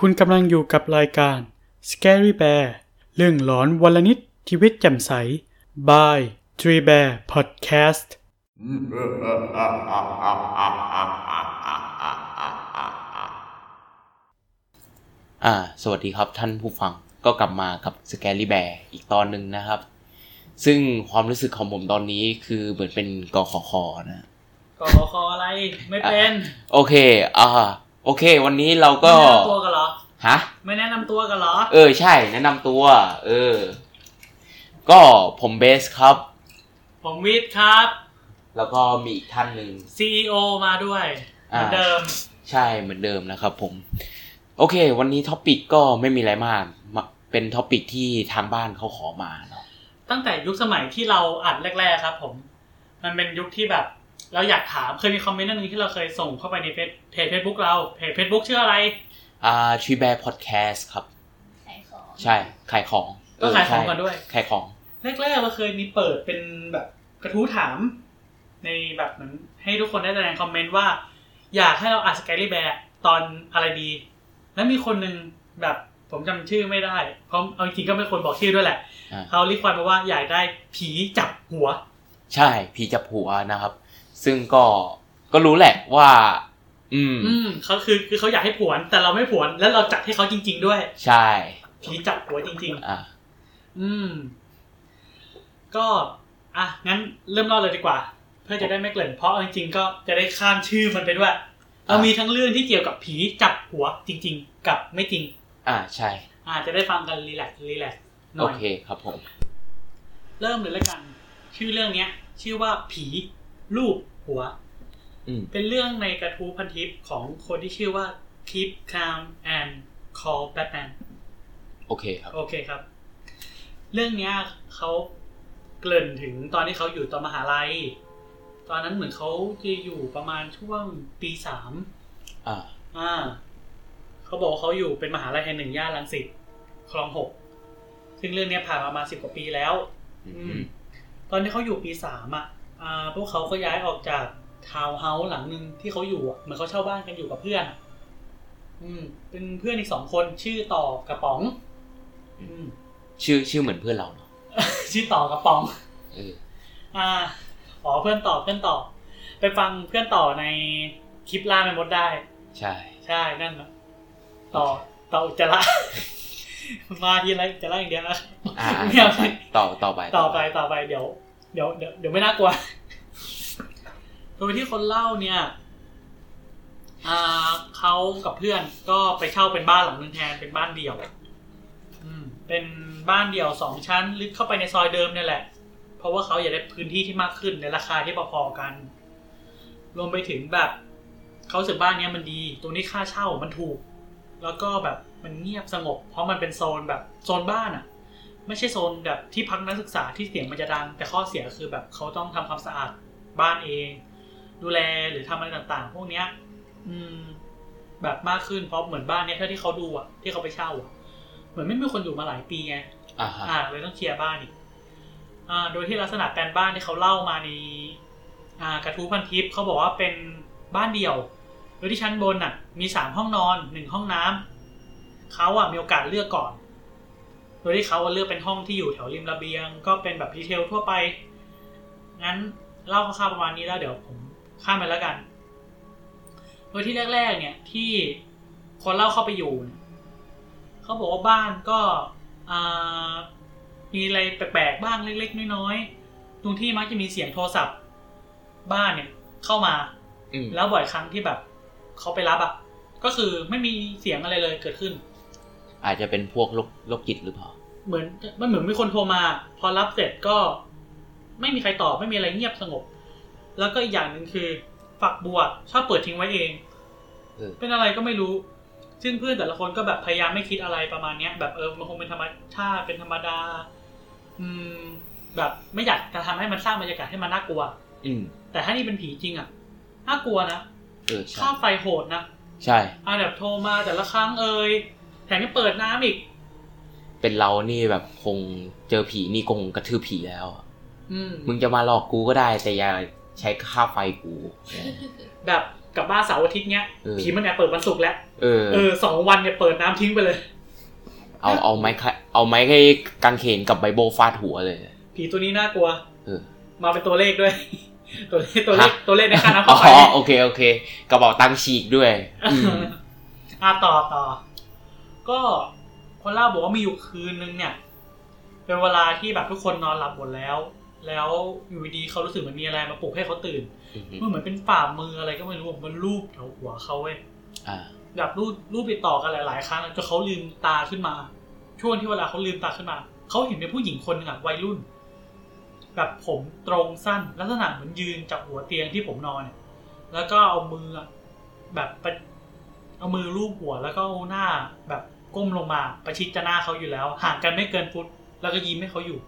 คุณกำลังอยู่กับรายการ Scary Bear เรื่องหลอนวันละนิดชีวิตแจ่มใส by Tree Bear Podcast อ่า สวัสดีครับท่านผู้ฟังก็กลับมากับ Scary Bear อีกตอนหนึ่งนะครับ ซึ่งความรู้สึกของผมตอนนี้คือเหมือนเป็นกขคนะกอคออะไร ไม่เป็น โอเค อ่า โอเค วันนี้เราก็ไม่แนะนำตัวกันเหรอฮะไม่แนะนำตัวกันเหรอ เออใช่ แนะนำตัว เออ ก็ผมเบสครับ ผมวิทย์ครับ แล้วก็มีอีกท่านหนึ่ง CEO มาด้วยเหอ่ามือนเดิม ใช่เหมือนเดิมนะครับผม โอเค วันนี้ topic ก็ไม่มีอะไรมากมาเป็น topic ที่ทางบ้านเขาขอมาเนาะตั้งแต่ยุคสมัยที่เราอัดแรก ๆ ครับ ผม มันเป็นยุคที่แบบ เราอยากถามเคยมีคอมเมนต์อันหนึงที่เราเคยส่งเข้าไปในเพจเพจเฟซบุ๊กเราเพจเฟซบุ๊กชื่ออะไรอ่า Three Bear Podcast ครับขายของใช่ขายของก็ขายของใช่กันด้วยขายของแรกๆเราเคยมีเปิดเป็นแบบกระทู้ถาม ในแบบเหมือนให้ทุกคนได้แสดงคอมเมนต์ว่า อยากให้เราอัด Scary Bear ตอนอะไรดี แล้วมีคนหนึ่งแบบผมจำชื่อไม่ได้ เพราะเอาจริงๆก็ไม่ควรบอกชื่อด้วยแหละอ่าเขารีควายมาว่าอยากได้ผีจับหัว ใช่ผีจับหัวนะครับ ซึ่งก็ก็รู้แหละว่า อืม อืมเขาคือคือเขาอยากให้ผวน แต่เราไม่ผวนแล้วเราจัดให้เขาจริง ๆ ด้วย ใช่ผีจับหัวจริงอ่าๆอืม ก็อะงั้นเริ่มเล่าเลยดีกว่า เพื่อจะได้ไม่เกริ่นเพราะเอาจริงๆก็จะได้ข้ามชื่อมันไปด้วยเรามีทั้งเรื่องที่เกี่ยวกับผีจับหัวจริง ๆ กับไม่จริง อ่าใช่อาจจะได้ฟังกันรีแลกซ์รีแลกซ์หน่โออยเคครับผม เริ่มเลยแล้วกัน ชื่อเรื่องเนี้ย ชื่อว่าผี รูปหัวอืมเป็นเรื่องในกระทู้พันทิปของคนที่ชื่อว่า Keep Calm and Call Batman โอเคครับ โอเคครับ เรื่องเนี้ยเขาเกริ่นถึงตอนที่เขาอยู่ตอนมหาลัย ตอนนั้นเหมือนเขาจะอยู่ประมาณช่วงปีสามอ่า อ่า เขาบอกว่าเขาอยู่เป็นมหาลัยแห่งหนึ่งย่านรังสิตคลองหก ซึ่งเรื่องเนี้ยผ่านมาประมาณสิบกว่าปีแล้ว อือืมมตอนที่เขาอยู่ปีสามอะอ่า พวกเขาก็ย้ายออกจากทาวน์เฮาส์หลังหนึ่งที่เขาอยู่อะเหมือนเขาเช่าบ้านกันอยู่กับเพื่อนอะอืม เป็นเพื่อนอีกสองคนชื่อต่อกระป๋อง อืม ชื่อชื่อเหมือนเพื่อนเราเนาะชื่อต่อกระป๋องเอออ่าอ๋อเพื่อนต่อเพื่อนต่อ ไปฟังเพื่อนต่อในคลิปล่าไม่มดได้ ใช่ ใช่นั่นนะต่อต่ออุจจาระมาทีไรอุจจาระอย่างเดียวนะอ่าไม่เอาต่อต่อไปต่อไปต่อไปเดี๋ยว เดี๋ยวเดี๋ยวเดี๋ยวไม่น่ากลัวโดยที่คนเล่าเนี่ยอ่าเขากับเพื่อนก็ไปเช่าเป็นบ้านหลังนึงแทนเป็นบ้านเดี่ยวเป็นบ้านเดี่ยวสองชั้น ลึกเข้าไปในซอยเดิมเนี่ยแหละ เพราะว่าเขาอยากได้พื้นที่ที่มากขึ้นในราคาที่พอๆกัน รวมไปถึงแบบเขาสึกบ้านเนี้ยมันดีตรงนี้ค่าเช่ามันถูก แล้วก็แบบมันเงียบสงบ เพราะมันเป็นโซนแบบโซนบ้านอะ ไม่ใช่โซนแบบที่พักนักศึกษาที่เสียงมันจะดัง แต่ข้อเสียคือแบบเขาต้องทำความสะอาดบ้านเอง ดูแลหรือทำอะไรต่างๆ พวกเนี้ย อืม แบบมากขึ้นเพราะเหมือนบ้านเนี้ยเท่าที่เขาดูอะที่เขาไปเช่าอะเหมือนไม่มีคนอยู่มาหลายปีไงอ่าฮะอ่าเลยต้องเคลียร์บ้านอีกอ่า โดยที่ลักษณะแปลนบ้านที่เขาเล่ามาในอ่ากระทู้พันทิปเขาบอกว่าเป็นบ้านเดี่ยว โดยที่ชั้นบนน่ะ มีสามห้องนอนหนึ่งห้องน้ำเขาอะมีโอกาสเลือกก่อนโดยที่เขาอะเลือกเป็นห้องที่อยู่แถวริมระเบียง ก็เป็นแบบดีเทลทั่วไป งั้นเล่าคร่าวๆประมาณนี้แล้วเดี๋ยวผมข้ามไปแล้วกัน โดยที่แรก ๆ เนี่ยที่คนเล่าเข้าไปอยู่เนี่ยเขาบอกว่าบ้านก็อ่ามีอะไรแปลกๆบ้างเล็ก ๆ น้อยๆ ตรงที่มักจะมีเสียงโทรศัพท์ บ้านเนี่ยเข้ามาอืมแล้วบ่อยครั้งที่แบบเขาไปรับอะ ก็คือไม่มีเสียงอะไรเลยเกิดขึ้น อาจจะเป็นพวกโรคโรคจิตหรือเปล่า เหมือนมันเหมือนมีคนโทรมา พอรับเสร็จก็ไม่มีใครตอบไม่มีอะไรเงียบสงบ แล้วก็อีกอย่างหนึ่งคือ ฝักบัวชอบเปิดทิ้งไว้เองเออเป็นอะไรก็ไม่รู้ ซึ่งเพื่อนแต่ละคนก็แบบพยายามไม่คิดอะไรประมาณเนี้ย แบบเออมันคงเป็นธรรมชาติเป็นธรรมดา อืม แบบไม่อยากจะทำให้มันสร้างบรรยากาศให้มันน่ากลัว อืมแต่ถ้านี่เป็นผีจริงอะน่ากลัวนะเออใช่ค่าไฟโหดนะใช่อ่าแบบโทรมาแต่ละครั้งเอ่ยแถมยังเปิดน้ำอีก เป็นเรานี่แบบคงเจอผีนี่คงกระทืบผีแล้วอะอืมมึงจะมาหลอกกูก็ได้ แต่อย่าใช้ค่าไฟกู แบบกลับบ้านเสาร์อาทิตย์เนี้ยเออผีมันแอบเปิดวันศุกร์แล้วเออเออสองวันเนี่ยเปิดน้ำทิ้งไปเลย เอาเอาไม้ค่ะเอาไม้ให้กางเขนกับไบโบฟาดหัวเลย ผีตัวนี้น่ากลัวเออมาเป็นตัวเลขด้วย ตัวเลขตัวเลขฮะตัวเลขในค่าน้ำอ๋ค่าไฟอโอเคโอเค กระเป๋าตังค์ฉีกด้วยอืมอะต่อต่อก็ คนเล่าบอกว่ามีอยู่คืนนึงเนี่ย เป็นเวลาที่แบบทุกคนนอนหลับหมดแล้ว แล้วอยู่ดีๆเขารู้สึกเหมือนมีอะไรมาปลุกให้เขาตื่นมันเหมือนเป็นฝ่ามืออะไรก็ไม่รู้มันรูปแถวหัวเขาเว้ยอ่าแบบรูปรูปติดต่อกันหลาย ๆ ครั้งจนเขาลืมตาขึ้นมา ช่วงที่เวลาเขาลืมตาขึ้นมาเขาเห็นเป็นผู้หญิงคนหนึ่งอะวัยรุ่น แบบผมตรงสั้นลักษณะเหมือนยืนจับหัวเตียงที่ผมนอนเนี่ยแล้วก็เอามืออะแบบประเอามือลูบหัวแล้วก็เอาหน้าแบบ ก้มลงมา ประชิดจะหน้าเขาอยู่แล้ว ห่างกันไม่เกินฟุต แล้วก็ยิ้มให้เขาอยู่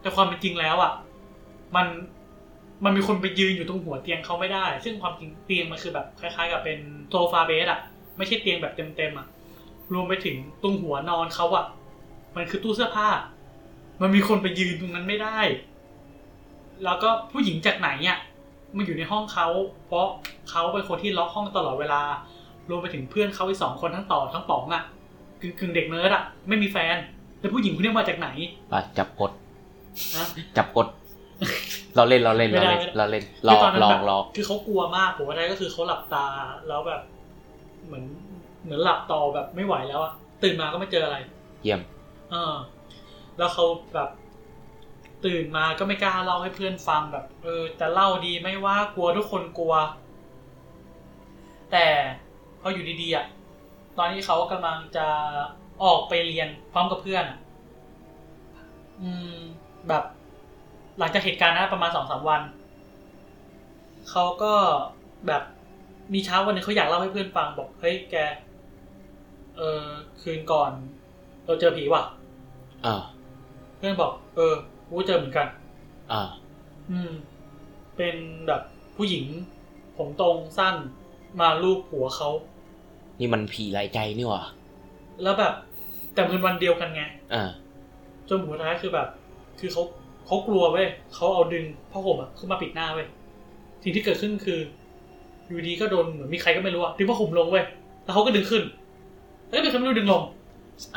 แต่ความเป็นจริงแล้วอะ มันมันมีคนไปยืนอยู่ตรงหัวเตียงเขาไม่ได้ ซึ่งความจริงเตียงมันคือแบบคล้าย ๆ กับเป็นโซฟาเบสอะ ไม่ใช่เตียงแบบเต็มๆอะ รวมไปถึงตรงหัวนอนเขาอะ มันคือตู้เสื้อผ้า มันมีคนไปยืนตรงนั้นไม่ได้ แล้วก็ผู้หญิงจากไหนอะมาอยู่ในห้องเขา เพราะเขาเป็นคนที่ล็อกห้องตลอดเวลา รวมไปถึงเพื่อนเขาอีกสองคนทั้งต่อทั้งป๋องอะกึ่งกึ่งๆเด็กเนิร์ดอะ ไม่มีแฟนแต่ผู้หญิงคนนี้มาจากไหนปะจับกดนะจับกด เราเล่นเราเล่นไม่เราได้เล่นไม่ได้เราเล่นลคืออกตอนนั้นลอแบกบลอกคือเขากลัวมากผมว่าได้ก็คือเขาหลับตาแล้วแบบ เหมือนเหมือนหลับต่อแบบไม่ไหวแล้วอะตื่นมาก็ไม่เจออะไร เยี่ยมเออแล้วเขาแบบตื่นมาก็ไม่กล้าเล่าให้เพื่อนฟังแบบ เออจะเล่าดีไม่ว่ากลัวทุกคนกลัว แต่ พออยู่ดีๆอะตอนที่เขากำลังจะออกไปเรียนพร้อมกับเพื่อนอะอืม แบบ หลังจากเหตุการณ์นั้นประมาณสองสามวันเขาก็แบบมีเช้าวันหนึงเขาอยากเล่าให้เพื่อนฟังบอกเฮ้ยแก เออคืนก่อน เราเจอผีว่ะอ่า เพื่อนบอก เออกูก็เจอเหมือนกัน อ่า อืม เป็นแบบผู้หญิง ผมตรงสั้น มาลูบหัวเขา นี่มันผีลายใจนี่หว่า แล้วแบบ แต่เป็นวันเดียวกันไงอ่าจนหัวท้ายคือแบบ คือเขาเขากลัวเว้ยเขาเอาดึงผ้าห่มอะขึ้นมาปิดหน้าเว้ยสิ่งที่เกิดขึ้นคือ อยู่ดีก็โดนเหมือนมีใครก็ไม่รู้อะดึงผ้าห่มลงเว้ยแล้วเขาก็ดึงขึ้นเอ้ยเป็นใครไม่รู้ดึงลง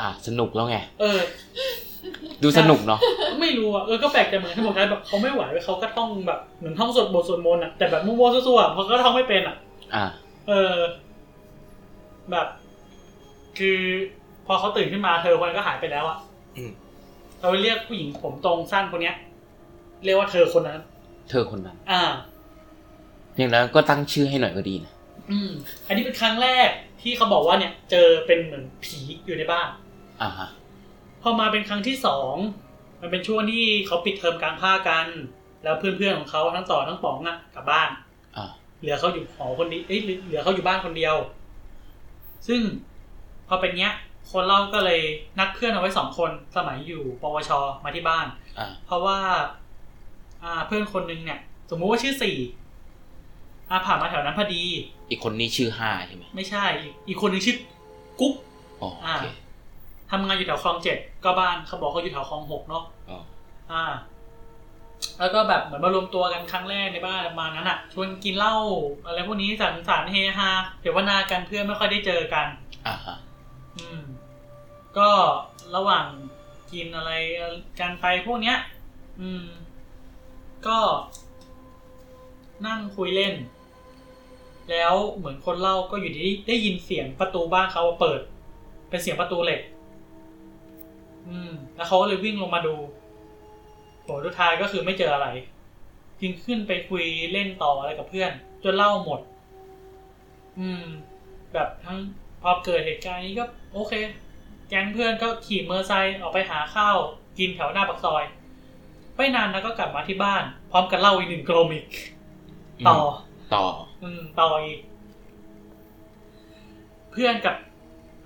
อ่าสนุกแล้วไง เออ ดูสนุกเนาะไม่รู้อะเออก็แปลกใจเหมือนกันที่บอกท้ายแบบเขาไม่ไหวเว้ยเขาก็ท่องแบบเหมือนท่องสวดบทสวดมนต์อะแต่แบบมั่วๆซั่วๆอะเพราะเขาท่องไม่เป็นอะอ่า เออ แบบ คือพอเขาตื่นขึ้นมาเธอคนนั้นก็หายไปแล้วอะอืมเราเรียกผู้หญิงผมตรงสั้นคนเนี้ย เรียกว่าเธอคนนั้น เธอคนนั้น อ่า อย่างนั้นก็ตั้งชื่อให้หน่อยก็ดีนะอืม อันนี้เป็นครั้งแรกที่เขาบอกว่าเนี่ย เจอเป็นเหมือนผีอยู่ในบ้าน อ่าฮะพอมาเป็นครั้งที่สองมันเป็นช่วงที่เขาปิดเทอมกลางภาคกัน แล้วเพื่อนๆของเขาทั้งต่อทั้งป๋องอะกลับบ้านอ่า เหลือเขาอยู่หอคนนี้เอ้ยเหลือเขาอยู่บ้านคนเดียว ซึ่งพอเป็นเนี้ย คนเล่าก็เลยนัดเพื่อนเอาไว้สองคนสมัยอยู่ปวชมาที่บ้านอ่าเพราะว่า อ่าเพื่อนคนนึงเนี่ย สมมุติว่าชื่อสี่อ่าผ่านมาแถวนั้นพอดี อีกคนนี้ชื่อห้าใช่ไหมไม่ใช่ อีกอีกคนนึงชื่อกุ๊กอ๋อโอเคทำงานอยู่แถวคลองเจ็ดก็บ้านเขาบอกเขาอยู่แถวคลองหกเนาะอ๋ออ่า แล้วก็แบบเหมือนมารวมตัวกันครั้งแรกในบ้านประมาณนั้นอะ ชวนกินเหล้าอะไรพวกนี้สังสรรค์เฮฮาเดี๋ยววนากันเพื่อนไม่ค่อยได้เจอกันอ่าฮะอืม ก็ระหว่างกินอะไรกันไปพวกเนี้ย อืม ก็ นั่งคุยเล่น แล้วเหมือนคนเล่าก็อยู่ดีได้ยินเสียงประตูบ้านเขาเปิด เป็นเสียงประตูเหล็ก อืม แล้วเขาก็เลยวิ่งลงมาดู ผลสุดท้ายก็คือไม่เจออะไร จึงขึ้นไปคุยเล่นต่ออะไรกับเพื่อน จนเล่าหมด อืม แบบทั้งพอเกิดเหตุการณ์นี้ก็ โอเค แก๊งเพื่อนก็ขี่มอเตอร์ไซค์ออกไปหาข้าวกินแถวหน้าปากซอย ไม่นานนะก็กลับมาที่บ้าน พร้อมกันเล่าอีกหนึ่งกลมอีก ต่อ ต่อ อืม ต่ออีก เพื่อนกับ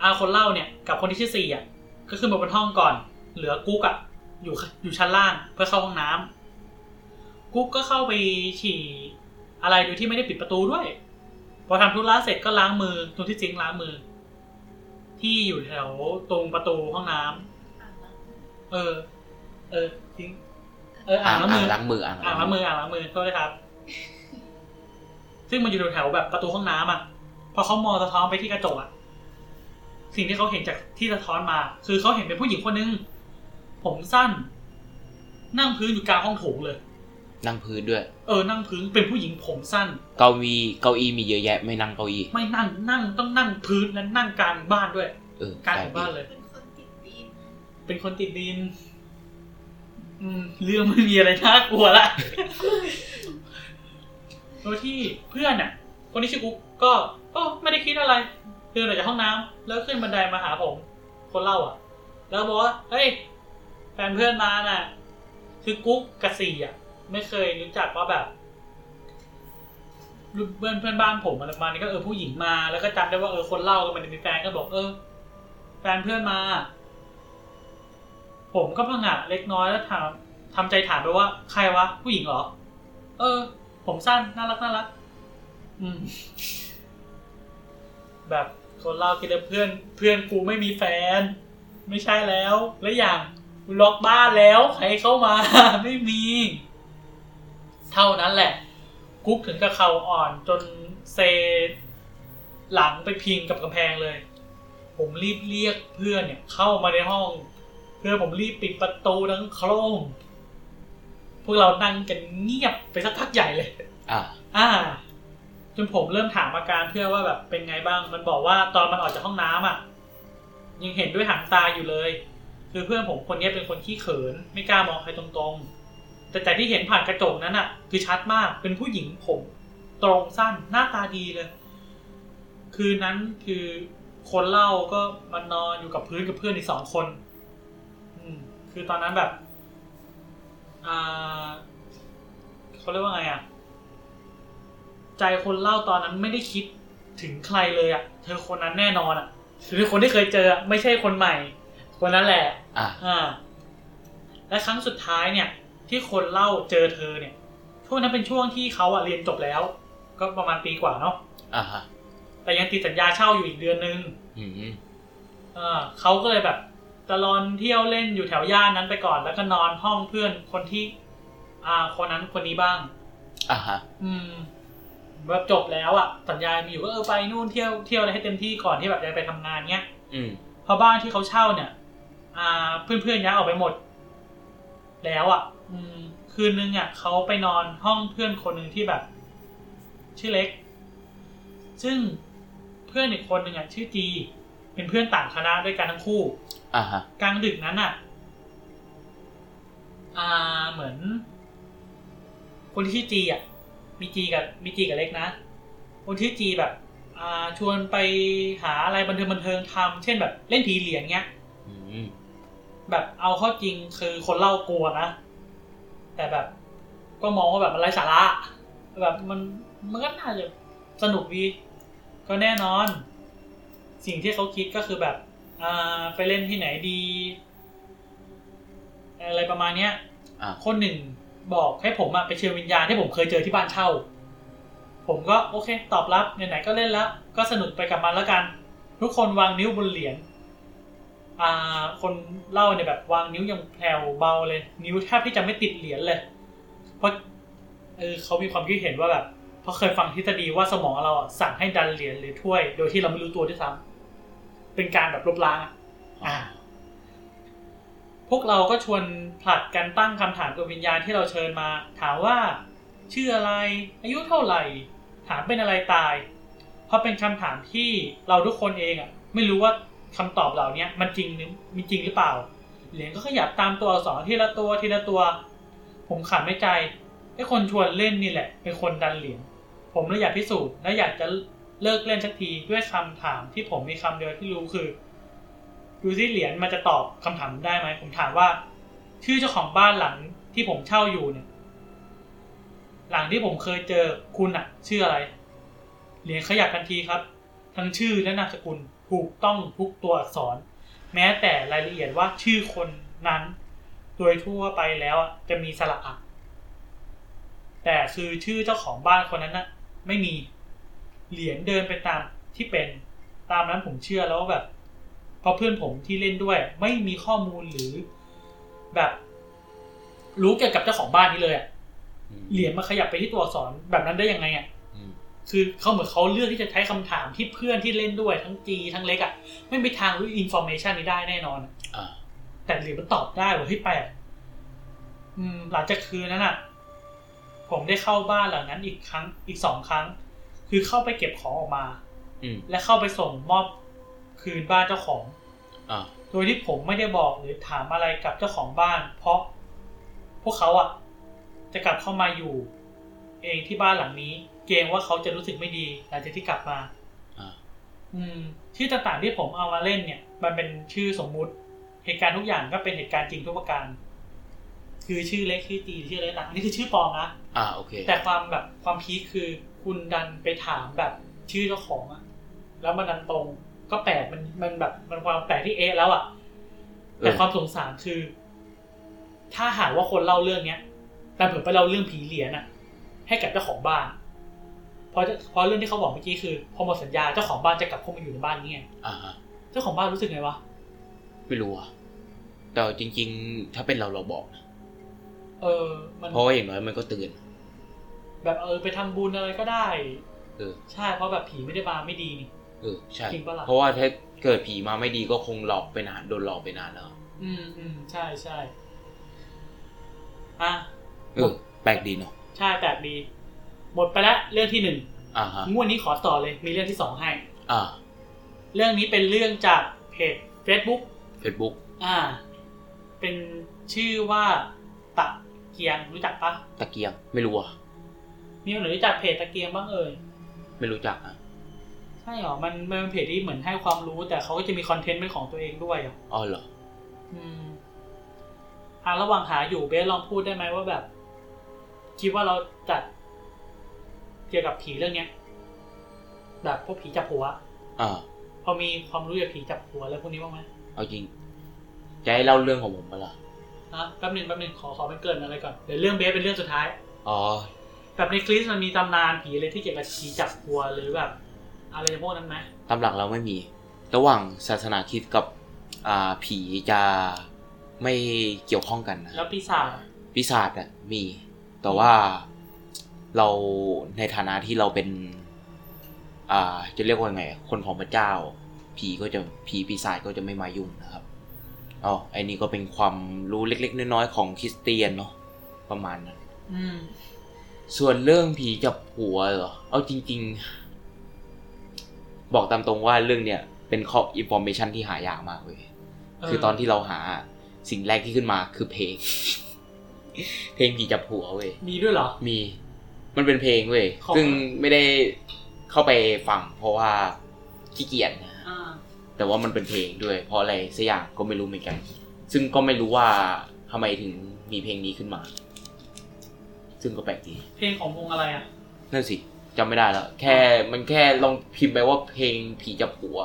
อาคนเล่าเนี่ย กับคนที่ชื่อสี่อะ ก็ขึ้นมาบนห้องก่อน เหลือกุ๊กอะ อยู่อยู่ชั้นล่างเพื่อเข้าห้องน้ำกุ๊กก็เข้าไปฉี่อะไรโดยที่ไม่ได้ปิดประตูด้วย พอทำธุระเสร็จก็ล้างมือตรงที่ซิงค์ล้างมือ ที่อยู่แถวตรงประตูห้องน้ำเออ เออซิงค์เอออ่างล้างมือล้างมืออ่างอ่างล้างมืออ่างล้างมือโทษนะครับ ซึ่งมันอยู่แถวๆแบบประตูห้องน้ำอะ พอเขามองสะท้อนไปที่กระจกอะ สิ่งที่เขาเห็นจากที่สะท้อนมา คือเขาเห็นเป็นผู้หญิงคนนึง ผมสั้น นั่งพื้นอยู่กลางห้องโถงเลย นั่งพื้นด้วย เออ นั่งพื้นเป็นผู้หญิงผมสั้น เก้าอี้เก้าอี้มีเยอะแยะ ไม่นั่งเก้าอี้ ไม่นั่งนั่งต้องนั่งพื้นและนั่งกลางบ้านด้วยเออกลางของบ้านเลย เป็นคนติดดิน เป็นคนติดดิน อืม เรื่องไม่มีอะไรน่ากลัวละโดยที่เพื่อนน่ะ คนที่ชื่อกุ๊กก็ก็ไม่ได้คิดอะไรเดินออกจากห้องน้ำแล้วขึ้นบันไดมาหาผม คนเล่าอะ แล้วบอกว่าเฮ้ย แฟนเพื่อนมาน่ะ คือกุ๊กกับสี่อะ ไม่เคยรู้จักว่าแบบเพื่อนเพื่อนบ้านผมอะไรประมาณนี้ก็เออผู้หญิงมาแล้วก็จำได้ว่าเออคนเล่าก็มันมีแฟนก็บอกเออ แฟนเพื่อนมา ผมก็พังงะเล็กน้อยแล้วถามทำใจถามไปว่า ใครวะ ผู้หญิงเหรอ เออ ผมสั้นน่ารักน่ารักอืม แบบคนเล่าคิดว่าเพื่อน เพื่อนกูไม่มีแฟน ไม่ใช่แล้ว และอย่าง ล็อกบ้านแล้วใครเข้ามา ไม่มี เท่านั้นแหละ กุ๊กถึงกับเข่าอ่อนจนเซหลังไปพิงกับกำแพงเลย ผมรีบเรียกเพื่อนเนี่ย เข้ามาในห้อง เพื่อนผมรีบปิดประตูทั้งโครมพวกเรานั่งกันเงียบไปสักพักใหญ่เลย อ่า อ่าจนผมเริ่มถามอาการเพื่อนว่าแบบเป็นไงบ้าง มันบอกว่าตอนมันออกจากห้องน้ำอะ ยังเห็นด้วยหางตาอยู่เลย คือเพื่อนผมคนนี้เป็นคนขี้เขิน ไม่กล้ามองใครตรงๆ แต่แต่ที่เห็นผ่านกระจกนั้นอะคือชัดมากเป็นผู้หญิงผม ตรงสั้นหน้าตาดีเลย คืนนั้นคือคนเล่าก็มานอนอยู่กับพื้นกับเพื่อนอีกสองคน อืม คือตอนนั้นแบบอ่าเขาเรียกว่าไงอะใจคนเล่าตอนนั้นไม่ได้คิดถึงใครเลยอะเธอคนนั้นแน่นอนอะคือคนที่เคยเจอไม่ใช่คนใหม่ คนนั้นแหละ อ่าอ่า และครั้งสุดท้ายเนี่ย ที่คนเล่าเจอเธอเนี่ย ช่วงนั้นเป็นช่วงที่เขาอะเรียนจบแล้ว ก็ประมาณปีกว่าเนาะ อ่าฮะแต่ยังติดสัญญาเช่าอยู่อีกเดือนนึงอืมเออเขาก็เลยแบบตะลอนเที่ยวเล่นอยู่แถวย่านนั้นไปก่อน แล้วก็นอนห้องเพื่อนคนที่ อ่า คนนั้นคนนี้บ้าง อ่าฮะอืมแบบจบแล้วอะสัญญามีอยู่ก็เออไปนู่นเที่ยวเที่ยวอะไรให้เต็มที่ก่อนที่แบบจะไปทำงานเนี้ย อืม เพราะบ้านที่เขาเช่าเนี่ยอ่า เพื่อนๆย้ายออกไปหมด แล้วอะ่ะ อืม คืนนึงอะ่ะเขาไปนอนห้องเพื่อนคนหนึ่งที่แบบ ชื่อเล็ก ซึ่งเพื่อนอีกคนหนึ่งอะ่ะชื่อจี เป็นเพื่อนต่างคณะด้วยกันทั้งคู่อ่าฮะกลางดึกนั้นอะ อ่าเหมือน คนที่ชื่อจีอะ มีจีกับมีจีกับเล็กนะ คนที่จีแบบ อ่าชวนไปหาอะไรบันเทิงบันเทิงทำเช่นแบบ เล่นผีเหรียญเงี้ยอืม แบบเอาเข้าจริงคือคนเล่ากลัวนะ แต่แบบก็มองว่าแบบมันไร้สาระแบบมันมันก็น่าจะสนุกดีก็แน่นอน สิ่งที่เขาคิดก็คือแบบอ่าไปเล่นที่ไหนดี อะไรประมาณเนี้ยอ่าคนหนึ่งบอกให้ผมอะไปเชิญวิญญาณที่ผมเคยเจอที่บ้านเช่า ผมก็โอเค ตอบรับไหนๆก็เล่นแล้ว ก็สนุกไปกับมันแล้วกัน ทุกคนวางนิ้วบนเหรียญอ่า คนเล่าเนี่ยแบบวางนิ้วยังแผ่วเบาเลย นิ้วแทบที่จะไม่ติดเหรียญเลย เพราะเออเขามีความคิดเห็นว่าแบบเพราะเคยฟังทฤษฎีว่าสมองเราอะสั่งให้ดันเหรียญหรือถ้วย โดยที่เราไม่รู้ตัวด้วยซ้ำเป็นการแบบลบล้างอะอ่าพวกเราก็ชวนผลัดกันตั้งคำถามกับวิญญาณที่เราเชิญมา ถามว่า ชื่ออะไร อายุเท่าไหร่ ถามเป็นอะไรตาย เพราะเป็นคำถามที่เราทุกคนเองอะ ไม่รู้ว่า คำตอบเหล่านี้มันจริงหรือมีจริงหรือเปล่า เหรียญก็ขยับตามตัวอักษรทีละตัวทีละตัว ผมขำไม่ใจไอ้คนชวนเล่นนี่แหละ เป็นคนดันเหรียญผมเลยอยากพิสูจน์และอยากจะเลิกเล่นสักทีด้วยคำถามที่ผมมีคำเดียวที่รู้คือดูสิเหรียญมันจะตอบคำถามได้ไหมผมถามว่า ชื่อเจ้าของบ้านหลังที่ผมเช่าอยู่เนี่ย หลังที่ผมเคยเจอคุณอะชื่ออะไร เหรียญขยับทันทีครับ ทั้งชื่อและนามสกุล ถูกต้องทุกตัวอักษร แม้แต่รายละเอียดว่าชื่อคนนั้น โดยทั่วไปแล้วอะจะมีสระอะแต่คือชื่อเจ้าของบ้านคนนั้นนะไม่มีเหรียญเดินไปตามที่เป็นตามนั้นผมเชื่อแล้วว่าแบบเพราะเพื่อนผมที่เล่นด้วย ไม่มีข้อมูลหรือแบบ รู้เกี่ยวกับเจ้าของบ้านนี้เลยอะอืมเหรียญมาขยับไปที่ตัวอักษรแบบนั้นได้ยังไงอะอืม คือเขาเหมือนเขาเลือกที่จะใช้คำถามที่เพื่อนที่เล่นด้วยทั้งจีทั้งเล็กอะไม่มีทางรู้ information นี้ได้แน่นอนอ่าแต่หรือมันตอบได้ว่าเฮ้ยแปลกอืมหลังจากคืนนั้นอะ ผมได้เข้าบ้านหลังนั้นอีกครั้งอีกสองครั้ง คือเข้าไปเก็บของออกมา อืมและเข้าไปส่งมอบคืนบ้านเจ้าของอ่าโดยที่ผมไม่ได้บอกหรือถามอะไรกับเจ้าของบ้าน เพราะพวกเขาอะ จะกลับเข้ามาอยู่ เองที่บ้านหลังนี้ เกรงว่าเขาจะรู้สึกไม่ดีหลังจากที่กลับมาอ่าอืม ชื่อต่างๆที่ผมเอามาเล่นเนี่ย มันเป็นชื่อสมมุติ เหตุการณ์ทุกอย่างก็เป็นเหตุการณ์จริงทุกประการ คือชื่อเล็กชื่อจีชื่อเล็กหลังอันนี้คือชื่อปลอมนะอ่าโอเค แต่ความแบบความพีคคือคุณดันไปถามแบบชื่อเจ้าของอะแล้วมันดันตรงก็แปลกมันมันแบบมันความแปลกที่เอะแล้วอะแต่เออความสงสารคือ ถ้าหากว่าคนเล่าเรื่องเนี้ยแต่เผื่อไปเล่าเรื่องผีเหรียญอะให้กับเจ้าของบ้านเพ ราะเพราะเรื่องที่เขาบอกเมื่อกี้คือพอหมดสัญญาเจ้าของบ้านจะกลับเข้ามาอยู่ในบ้านนี้ไงอ่าฮะเจ้าของบ้านรู้สึกไงวะไม่รู้อะแต่จริง ๆ ถ้าเป็นเราเราบอกนะเออมันเพราะว่าอย่างน้อยมันก็เตือนแบบเออไปทำบุญอะไรก็ได้เออใช่เพราะแบบผีไม่ได้มาไม่ดีนี่เออใช่จริงปะล่ะเพราะว่าถ้าเกิดผีมาไม่ดีก็คงหลอกไปนานโดนหลอกไปนานแล้ว อืมอืมใช่ใช่อะเออแปลกดีเนาะใช่แปลกดี หมดไปแล้วเรื่องที่หนึ่งอ่าฮะงวดนี้ขอต่อเลยมีเรื่องที่สองให้อ่าเรื่องนี้เป็นเรื่องจากเพจ Facebook Facebook อ่า เป็นชื่อว่าตะเกียงรู้จักปะตะเกียง ไม่รู้อะมีคนไหนรู้จักเพจตะเกียงบ้างเอ่ยไม่รู้จักอะใช่เหรอมันมันเป็นเพจที่เหมือนให้ความรู้ แต่เขาก็จะมีคอนเทนต์เป็นของตัวเองด้วยอะอ๋อเหรออืมอ่าระหว่างหาอยู่เบสลองพูดได้ไหมว่าแบบ คิดว่าเราจัด เกี่ยวกับผีเรื่องเนี้ยแบบพวกผีจับหัวอ่าพอมีความรู้เกี่ยวกับผีจับหัวอะไรพวกนี้บ้างไหมเอาจริงจะให้เล่าเรื่องของผมปะล่ะฮะแป๊บหนึงแป๊บหนึงขอขอเป็นเกรินอะไรก่อนเดี๋ยวเรื่องเบสเป็นเรื่องสุดท้ายอ๋อแบบในคลิปมันมีตำนานผีอะไรที่เกี่ยวกับผีจับหัวหรือแบบ อะไรพวกนั้นไหมตามหลักเราไม่มี ระหว่างศาสนาคริดกับอ่าผีจะไม่เกี่ยวข้องกันนะแล้วปีศาจอะปีศาจอะมี แต่ว่า เราในฐานะที่เราเป็น อ่า จะเรียกว่าไง คนของพระเจ้า ผีก็จะผีปีศาจก็จะไม่มายุ่งนะครับอ๋อไอ้นี่ก็เป็นความรู้เล็ก ๆ น้อยๆของคริสเตียนเนาะประมาณนั้นอืมส่วนเรื่องผีจับหัวเหรอ เอาจริง ๆ บอกตามตรงว่าเรื่องเนี้ยเป็นข้อ information ที่หายากมากเว้ยคือตอนที่เราหาสิ่งแรกที่ขึ้นมาคือเพลง เพลงผีจับหัวเว้ยมีด้วยเหรอ มี มันเป็นเพลงเว้ยของซึ่งไม่ได้เข้าไปฟัง เพราะว่าขี้เกียจนะอ่าแต่ว่ามันเป็นเพลงด้วย เพราะอะไรสักอย่างก็ไม่รู้เหมือนกัน ซึ่งก็ไม่รู้ว่าทำไมถึงมีเพลงนี้ขึ้นมา ซึ่งก็แปลกดีเพลงของวงอะไรอะนั่นสิจำไม่ได้แล้วแค่มันแค่ลองพิมพ์ไปว่าเพลงผีจับหัว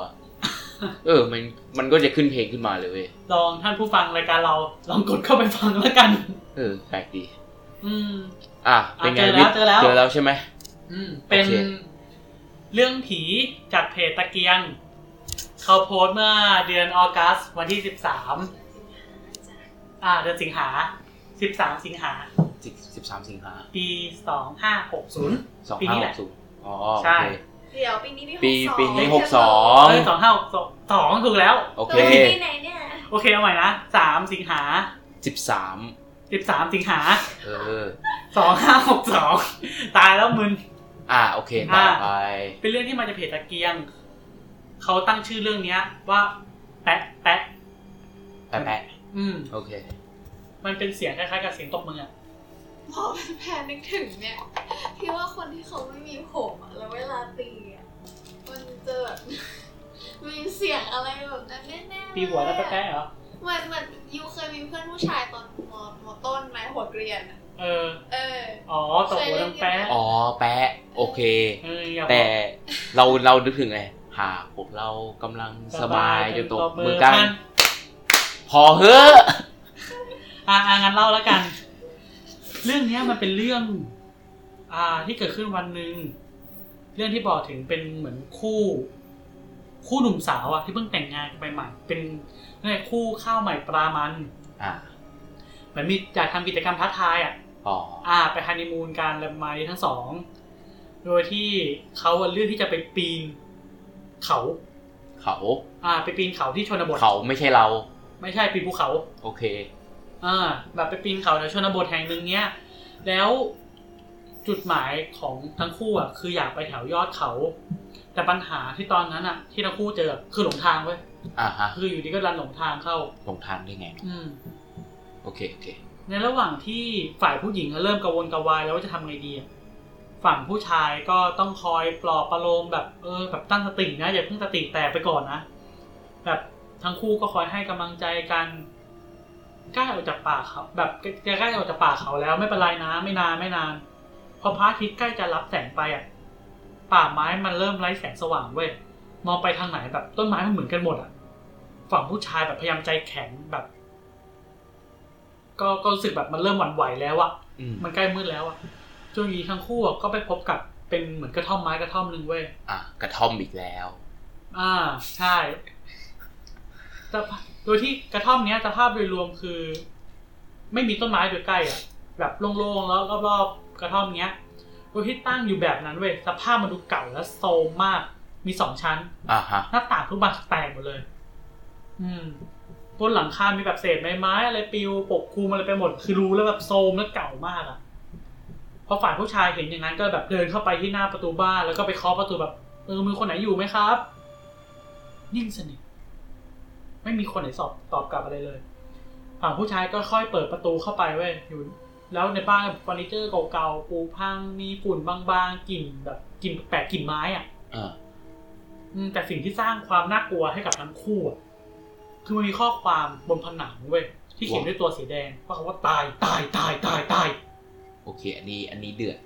เออ มันมันก็จะขึ้นเพลงขึ้นมาเลยเว้ยลองท่านผู้ฟังรายการเราลองกดเข้าไปฟังแล้วกัน เออแปลกดี อืม อะเป็นไงอะเจอแล้ววิทย์เจอแล้วเจอแล้วใช่ไหมอืมเป็นโอเคเรื่องผีจากเพจตะเกียง เขาโพสต์เมื่อเดือนออกัสวันที่สิบสามอ่าเดือนสิงหาสิบสามสิงหาสิบสิบสามสิงหาปีสองห้าหกศูนย์สองปีนี้ห้าแหหละกศูนย์อ๋อใช่โอเคเดี๋ยวปีนี้ที่ปี62ปีนี้ใช่ไหมหกสองเอ้ยสองห้าหกสองถูกแล้ว โอเคตัวที่ไหนเนี่ยโอเคเอาใหม่นะสามสิงหาสิบสาม สิบสามสิงหาเออสองห้าหกสองตายแล้วมึน อะโอเคต่อไป เป็นเรื่องที่มาจากเพจตะเกียง เขาตั้งชื่อเรื่องเนี้ย ว่า แปะแปะแปะแปะอืมโอเค มันเป็นเสียงคล้ายๆกับเสียงตบมืออะพอเป็นแพนนึกถึงเนี่ยพี่ว่าคนที่เขาไม่มีผมอะแล้วเวลาตีอะมันจะแบบมีเสียงอะไรแบบนั้นแน่ๆปีหัวแล้วแปะแปะเหรอ เหมือนเหมือนยูเคยมีเพื่อนผู้ชายตอนมมต้นไหมหัวเกรียนอะเออ เออ อ๋อตบหัวดังแปะอ๋อ แปะ โอเค เอออย่าแต่เราเรานึกถึงไงหากพวกเรากำลังสบายจนตบมือกัน พอเฮ้อะอ่าอ่างั้นเล่าแล้วกัน เรื่องเนี้ยมันเป็นเรื่อง อ่าที่เกิดขึ้นวันหนึ่งเรื่องที่บอกถึงเป็นเหมือนคู่ คู่หนุ่มสาวอะที่เพิ่งแต่งงานกันไปใหม่ เป็นเนี่ยคู่ข้าวใหม่ปลามันอ่าเหมือนมีอยากทำกิจกรรมท้าทายอะอ๋ออ่า ไปฮันนีมูนกันอะไรประมาณนี้ทั้งสองโดยที่เขาเลือกที่จะไปปีนเขา เขา อ่า ไปปีนเขาที่ชนบทเขาไม่ใช่เรา ไม่ใช่ปีนภูเขา โอเค อ่า แบบไปปีนเขาในชนบทแห่งหนึ่งเนี้ยแล้วจุดหมายของทั้งคู่อะคืออยากไปแถวยอดเขา แต่ปัญหาที่ตอนนั้นอะ ที่ทั้งคู่เจอคือหลงทางเว้ยอ่าฮะคืออยู่ดีก็ดันหลงทางเข้าลงทางได้ไง อืมโอเคโอเค ในระหว่างที่ฝ่ายผู้หญิงเริ่มกังวลกระวายแล้วว่าจะทำไงดีอะฝั่งผู้ชายก็ต้องคอยปลอบประโลมแบบเออแบบตั้งสตินะอย่าเพิ่งสติแตกไปก่อนนะแบบทั้งคู่ก็คอยให้กำลังใจกันใกล้ออกจากป่าเขา แบบจะใกล้ออกจากป่าเขาแล้วไม่เป็นไรนะไม่นานไม่นานพอพระอาทิตย์ใกล้จะรับแสงไปอะ ป่าไม้มันเริ่มไร้แสงสว่างเว้ยมองไปทางไหนแบบต้นไม้มันเหมือนกันหมดอะฝั่งผู้ชายแบบพยายามใจแข็งแบบ ก็ก็รู้สึกแบบมันเริ่มหวั่นไหวแล้วอะอืมมันใกล้มืดแล้วอะจนยีทั้งคู่อะก็ไปพบกับเป็นเหมือนกระท่อมไม้กระท่อมหนึ่งเว้ยอะกระท่อมอีกแล้ว อ่าใช่แต่โดยที่กระท่อมเนี้ยสภาพโดยรวมคือ ไม่มีต้นไม้โดยใกล้อะ แบบโล่งๆแล้วรอบๆกระท่อมเนี้ย โดยที่ตั้งอยู่แบบนั้นเว้ยสภาพมันดูเก่าและโซมมาก มีสองชั้นอ่าฮะหน้าต่างทุกบานแตกหมดเลย อืมบนหลังคา มีแบบเศษไม้ไม้อะไรปลิวปกคลุมอะไรไปหมด คือรู้แล้วแบบโซมแล้วเก่ามากอะพอฝ่ายผู้ชายเห็นอย่างนั้นก็แบบเดินเข้าไปที่หน้าประตูบ้านแล้วก็ไปเคาะประตูแบบเออมีคนไหนอยู่ไหมครับ นิ่งสนิทไม่มีคนไหนสอบตอบกลับอะไรเลย ฝั่งผู้ชายก็ค่อยเปิดประตูเข้าไปเว้ยอยู่ แล้วในบ้านเฟอร์นิเจอร์เก่าๆปูพังมีฝุ่นบางๆกลิ่นแบบกลิ่นแปลกๆกลิ่นไม้อะอ่าอืมแต่สิ่งที่สร้างความน่ากลัวให้กับทั้งคู่อะคือมันมีข้อความบนผนังเว้ยที่เขียนด้วยตัวสีแดงว่าคำว่าตายตายตายตายตายโอเค อันนี้อันนี้เดือด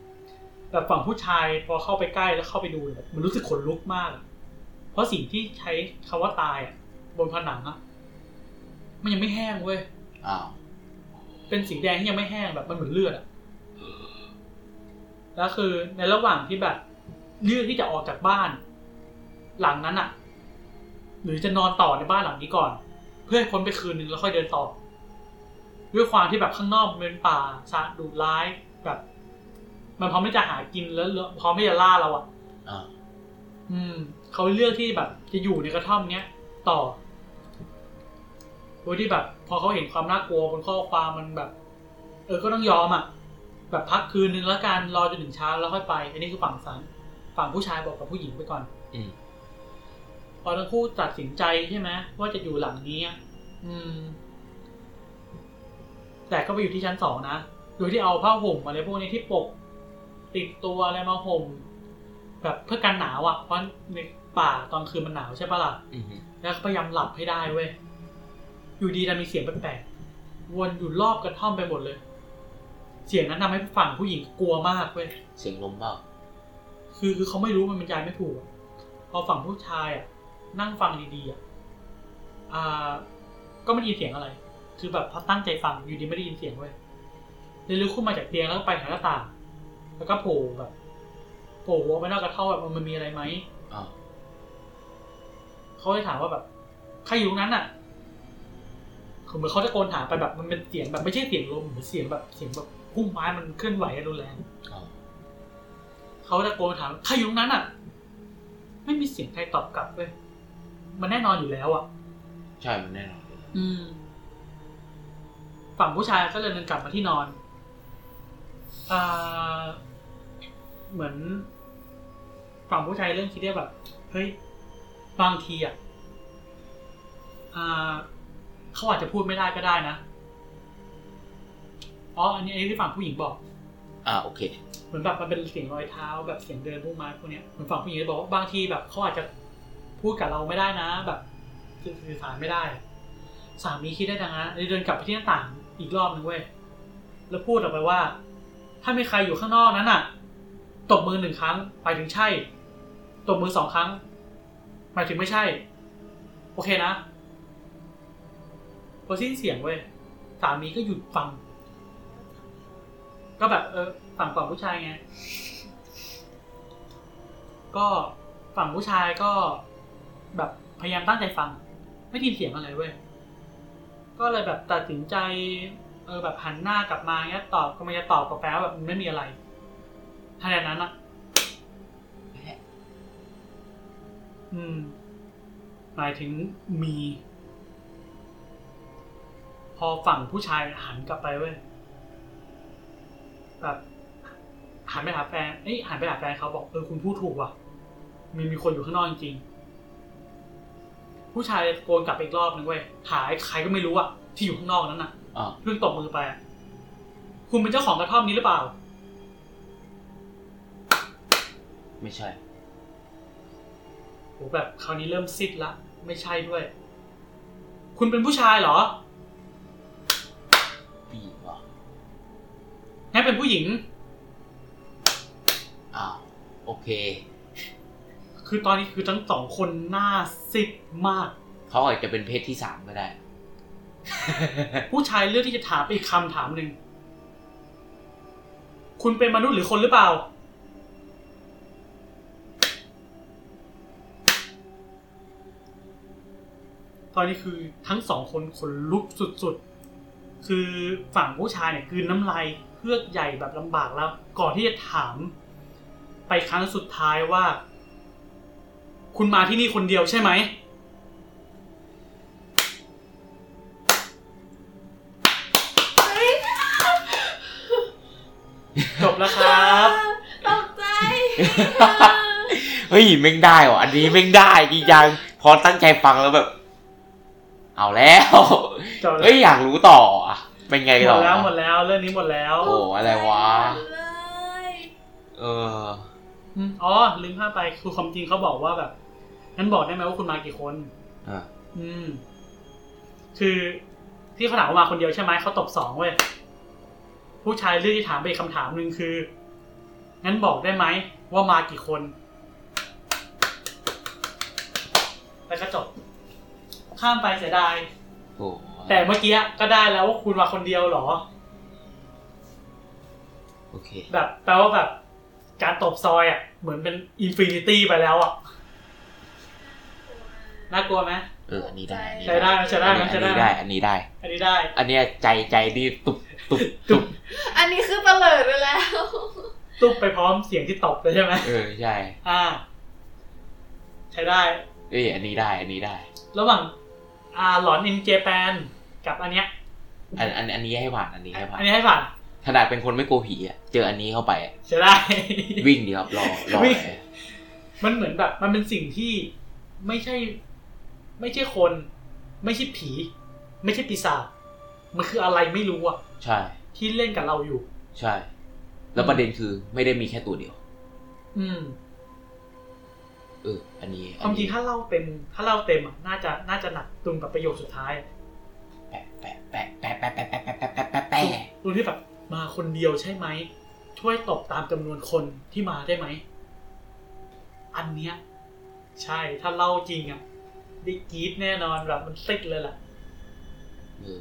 แบบฝั่งผู้ชายพอเข้าไปใกล้แล้วเข้าไปดูเนี่ยมันรู้สึกขนลุกมากอะเพราะสิ่งที่ใช้คำว่าตายอะบนผนังอะมันยังไม่แห้งเว้ยอ้าว เป็นสีแดงที่ยังไม่แห้งแบบมันเหมือนเลือดอะแล้วคือในระหว่างที่แบบเลือกที่จะออกจากบ้าน หลังนั้นอะหรือจะนอนต่อในบ้านหลังนี้ก่อน เพื่อให้พ้นไปคืนนึงแล้วค่อยเดินต่อ ด้วยความที่แบบข้างนอกมันเป็นป่าสะดุร้ายแบบ มันพร้อมที่จะหากินแล้วพร้อมที่จะล่าเราอะอ่าอืม เขาเลือกที่แบบ จะอยู่ในกระท่อมเนี้ยต่อ โดยที่แบบ พอเขาเห็นความน่ากลัวบนข้อความมันแบบ เออก็ต้องยอมอะ แบบพักคืนนึงแล้วกันรอจนถึงเช้าแล้วค่อยไป อันนี้คือฝั่งสันฝั่งผู้ชายบอกกับผู้หญิงไปก่อนอืมพอทั้งคู่ตัดสินใจใช่ไหมว่าจะอยู่หลังนี้อะอืม แต่ก็ไปอยู่ที่ชั้นสองนะโดยที่เอาผ้าห่มอะไรพวกนี้ที่ปก ติดตัวอะไรมาห่มแบบเพื่อกันหนาวอะเพราะในป่าตอนคืนมันหนาวใช่ปะล่ะอืมฮึแล้วก็พยายามหลับให้ได้เว้ย อยู่ดีจะมีเสียงแปลกๆวนอยู่รอบกระท่อมไปหมดเลย เสียงนั้นทำให้ฝั่งผู้หญิงกลัวมากเว้ยเสียงลมเปล่าคือคือเขาไม่รู้มันบรรยายไม่ถูกอะพอฝั่งผู้ชายอะ นั่งฟังดีๆอะอ่า ก็ไม่ได้ยินเสียงอะไร คือแบบพอตั้งใจฟังอยู่ดีไม่ได้ยินเสียงเว้ยเลยลุกขึ้นมาจากเตียงแล้วก็ไปหาหน้าต่าง แล้วก็โผล่แบบโผล่ออกไปนอกกระท่อมแบบมันมีอะไรไหมอ่าเขาเลยถามว่าแบบใครอยู่ตรงนั้นอะ คือเหมือนเขาตะโกนถามไปแบบมันเป็นเสียงแบบไม่ใช่เสียงลมเหมือนเสียงแบบเสียงแบบพุ่มไม้มันเคลื่อนไหวรุนแรงอ่าเขาตะโกนถามใครอยู่ตรงนั้นอะ ไม่มีเสียงใครตอบกลับเลยมันแน่นอนอยู่แล้วอะ ใช่มันแน่นอนอืม ฝั่งผู้ชายก็เลยเดินกลับมาที่นอนอ่าเหมือน ฝั่งผู้ชายเริ่มคิดได้แบบ เฮ้ย บางทีอะอ่า เขาอาจจะพูดไม่ได้ก็ได้นะอ๋ออันนี้อันนี้ที่ฝั่งผู้หญิงบอก อ่าโอเค เหมือนแบบมันเป็นเสียงรอยเท้าแบบเสียงเดินพวกไม้พวกเนี้ยเหมือนฝั่งผู้หญิงจะบอกว่าบางทีแบบเขาอาจจะพูดกับเราไม่ได้นะ แบบสื่อสารไม่ได้ สามีคิดได้ดังนั้นเลยเดินกลับไปที่หน้าต่างอีกรอบนึงเว้ยแล้วพูดออกไปว่า ถ้ามีใครอยู่ข้างนอกนั้นอะตบมือหนึ่งครั้งไปถึงใช่ตบมือสองครั้งหมายถึงไม่ใช่ โอเคนะ พอสิ้นเสียงเว้ยสามีก็หยุดฟัง ก็แบบ เออฝั่งฝั่งผู้ชายไง ก็ฝั่งผู้ชายก็แบบพยายามตั้งใจฟัง ไม่ได้ยินเสียงอะไรเว้ยก็เลยแบบตัดสินใจ เออแบบหันหน้ากลับมาเงี้ยตอบก็ไม่จะตอบกับแปลแบบไม่มีอะไรทันใดนั้นอะอืมหมายถึงมี พอฝั่งผู้ชายหันกลับไปเว้ยแบบหันไปหาแฟนเอ้ยหันไปหาแฟนเขาบอกเออคุณพูดถูกว่ะ มีมีคนอยู่ข้างนอกจริงๆผู้ชายตะโกนกลับไปอีกรอบนึงเว้ยหาไอ้ใครก็ไม่รู้อะที่อยู่ข้างนอกนั้นน่ะอ่าเพิ่งตบมือไปอะคุณเป็นเจ้าของกระท่อมนี้หรือเปล่า ไม่ใช่โหแบบคราวนี้เริ่มซิดละ ไม่ใช่ด้วย คุณเป็นผู้ชายเหรอ เป็นผู้หญิงอ้าวโอเค คือตอนนี้คือทั้งสองคนหน้าซิดมาก เขาอาจจะเป็นเพศที่สามก็ได้ ผู้ชายเลือกที่จะถามไปอีกคำถามหนึ่ง คุณเป็นมนุษย์หรือคนหรือเปล่า ตอนนี้คือทั้งสองคนขนลุกสุดๆ คือฝั่งผู้ชายเนี่ยคือน้ำลาย เพือกใหญ่แบบลำบากแล้ว ก่อนที่จะถาม ไปครั้งสุดท้ายว่า คุณมาที่นี่คนเดียวใช่ไหม จบแล้วครับ ตกใจ เฮ้ยแม่งได้ว่ะอันนี้แม่งได้จริงจังพอตั้งใจฟังแล้วแบบ เอาแล้วจบแล้วเฮ้ยอยากรู้ต่ออะ เป็นไงหมต่อดแล้วหมดแล้วเรื่องนี้หมดแล้ว โอ้อะไรวะ เลยเอออืมอ๋อลืมพลาดไปคือความจริงเขาบอกว่าแบบงั้นบอกได้ไหมว่าคุณมากี่คน อะอืม คือที่เขาถามว่ามาคนเดียวใช่ไหมเขาตบสองเว้ยผู้ชายเลือกที่ถามไปอีกคำถามหนึ่งคือ งั้นบอกได้ไหมว่ามากี่คน แล้วก็จบข้ามไปเสียดาย โอ้ แต่เมื่อกี้ก็ได้แล้วว่าคุณมาคนเดียวเหรอ โอเค แบบแปลว่าแบบ การตบซอยอะ เหมือนเป็นอินฟินิตี้ไปแล้วอะ น่ากลัวไหมเออ อันนี้ได้อันนี้ใช้ได้ไหมใช้ได้ไหมอันใช้นี้ได้ได้ไหมอันนี้ได้ อันนี้ได้ อันเนี้ยใจใจดีตุบตุบตุบ อันนี้คือเตลิดไปแล้ว ตุ๊บไปพร้อมเสียงที่ตบเลยใช่ไหมเออ ใช่ อ่า ใช้ได้ เอ้ยอันนี้ได้ อันนี้ได้ ระหว่างอ่าหลอนอินเจแปน กับอันเนี้ยอันอันอันนี้ให้ผ่านอันนี้ให้ผ่าอันนนี้ให้ผ่านขนาดเป็นคนไม่กลัวผีอะเจออันนี้เข้าไปอะใช้ได้ วิ่งดีครับรอรอวิ่งเลยมันเหมือนแบบ มันเป็นสิ่งที่ไม่ใช่ ไม่ใช่คน ไม่ใช่ผี ไม่ใช่ปีศาจมันคืออะไรไม่รู้อะใช่ ที่เล่นกับเราอยู่ ใช่ แล้วประเด็นคือไม่ได้มีแค่ตัวเดียว อืมเอออันนี้ความจริงถ้าเล่าเต็ม ถ้าเล่าเต็มอะน่าจะน่าจะหนักตรงกับประโยคสุดท้าย แปะแปะแปะแปะแปะแปะแปะแปะแปะแปะแปะแปะตรงที่แบบมาคนเดียวใช่ไหม ช่วยตบตามจำนวนคนที่มาได้ไหม อันเนี้ย ใช่ถ้าเล่าจริงอะได้กรี๊ดแน่นอนแบบมันติดเลยล่ะออ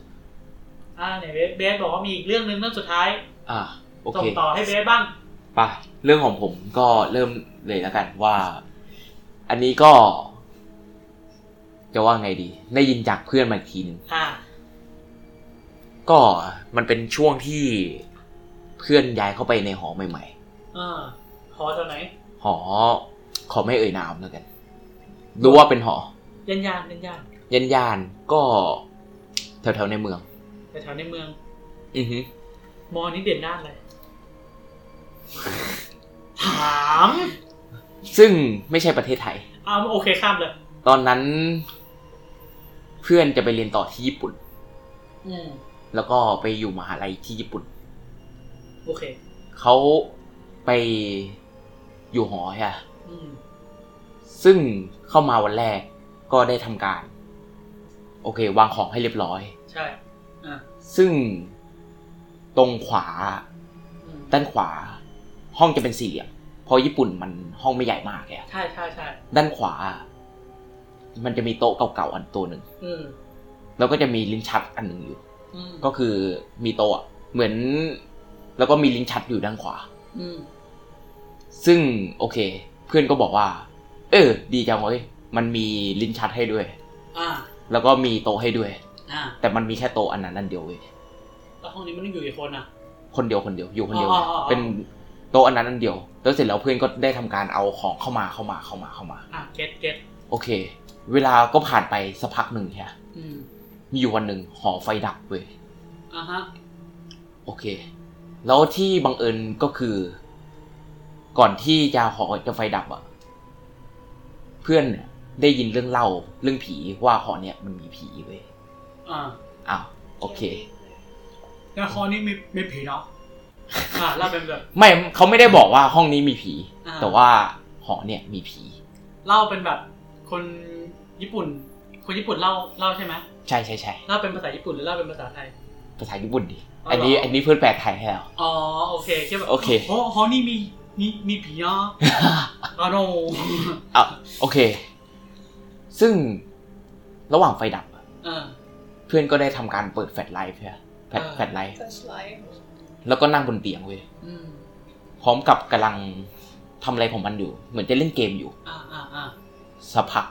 อ่าเนี่ยเบสบอกว่ามีอีกเรื่องหนึงเรื่องสุดท้าย อะโอส่เคงต่อให้เบสบ้างไปะเรื่องของผมก็เริ่มเลยแล้วกันว่า อันนี้ก็ จะว่าไงดี ได้ยินจากเพื่อนมาทีนึงอ่า ก็มันเป็นช่วงที่เพื่อนย้ายเข้าไปในหอใหม่อ่าหอแถวไหนๆหอ ขอไม่เอ่ยนามแล้วกัน รู้ว่าเป็นหอ ยันยานยันยานยันยานๆก็แถวๆในเมืองแต่แถวในเมือง อือฮึมอนี้เด่นด้านอะไร ถาม ซึ่งไม่ใช่ประเทศไทยเอาโอเคข้ามเลย ตอนนั้น เพื่อนจะไปเรียนต่อที่ญี่ปุ่น อืม แล้วก็ไปอยู่มหาลัยที่ญี่ปุ่น โอเค เขาไปอยู่หอใช่ปะอืมซึ่งเข้ามาวันแรกก็ได้ทำการ โอเค วางของให้เรียบร้อย ใช่อ่าซึ่งตรงขวาอืมด้านขวา ห้องจะเป็นสี่เหลี่ยมเพราะญี่ปุ่นมันห้องไม่ใหญ่มากแกใช่ใช่ใช่ด้านขวา มันจะมีโต๊ะเก่าๆอันตัวหนึ่งอืมแล้วก็จะมีลิ้นชักอันหนึ่งอยู่อืม ก็คือมีโต๊ะอะเหมือน แล้วก็มีลิ้นชักอยู่ด้านขวาอืมซึ่งโอเค เพื่อนก็บอกว่า เออ ดีจังเว้ยมันมีลิ้นชักให้ด้วยอ่าแล้วก็มีโต๊ะให้ด้วยอ่าแต่มันมีแค่โต๊ะอันนั้นอันเดียวเว้ยแล้วห้องนี้มันต้องอยู่กี่คนอะ คนเดียวคนเดียวอยู่คนเดียวอ๋ออ๋ออ๋อเป็นโต๊ะอันนั้นอันเดียว แล้วเสร็จแล้วเพื่อนก็ได้ทำการเอาของเข้ามาเข้ามาเข้ามาเข้ามาอะ get getโอโอเค เวลาก็ผ่านไปสักพักหนึ่งใช่ปะอืม มีอยู่วันหนึ่งหอไฟดับเว้ยอ่าฮะ โอเค แล้วที่บังเอิญก็คือ ก่อนที่จะหอจะไฟดับอะ เพื่อนเนี่ยได้ยินเรื่องเล่าเรื่องผีว่าหอเนี่ยมันมีผีเว้ยอ่าอ้าวโอเคแล้วคอนี้มีมีผีเนาะอ่าเล่าเป็นแบบ ไม่เขาไม่ได้บอกว่าห้องนี้มีผี อ่า แต่ว่าหอเนี่ยมีผี เล่าเป็นแบบ คนญี่ปุ่น คนญี่ปุ่นเล่าเล่าใช่ไหม ใช่ใช่ใช่เล่าเป็นภาษาญี่ปุ่นหรือเล่าเป็นภาษาไทย ภาษาญี่ปุ่นดิอ๋ออัอันนี้เหรออัอันนี้เพื่อนแปลไทยให้แล้วอ๋อโอเคแค่แบบโอเคโอ้ฮอนี่มีมีมีผีเนาะอ๋อ noอะโอเค ซึ่งระหว่างไฟดับอะเออเพื่อนก็ได้ทำการเปิด flashlight เพื่อแฟลชอ่า flashlight torchlightแล้วก็นั่งบนเตียงเว้ยอืมพร้อมกับกำลังทำอะไรของมันอยู่ เหมือนจะเล่นเกมอยู่อ่าอ่าอ่าสักพัก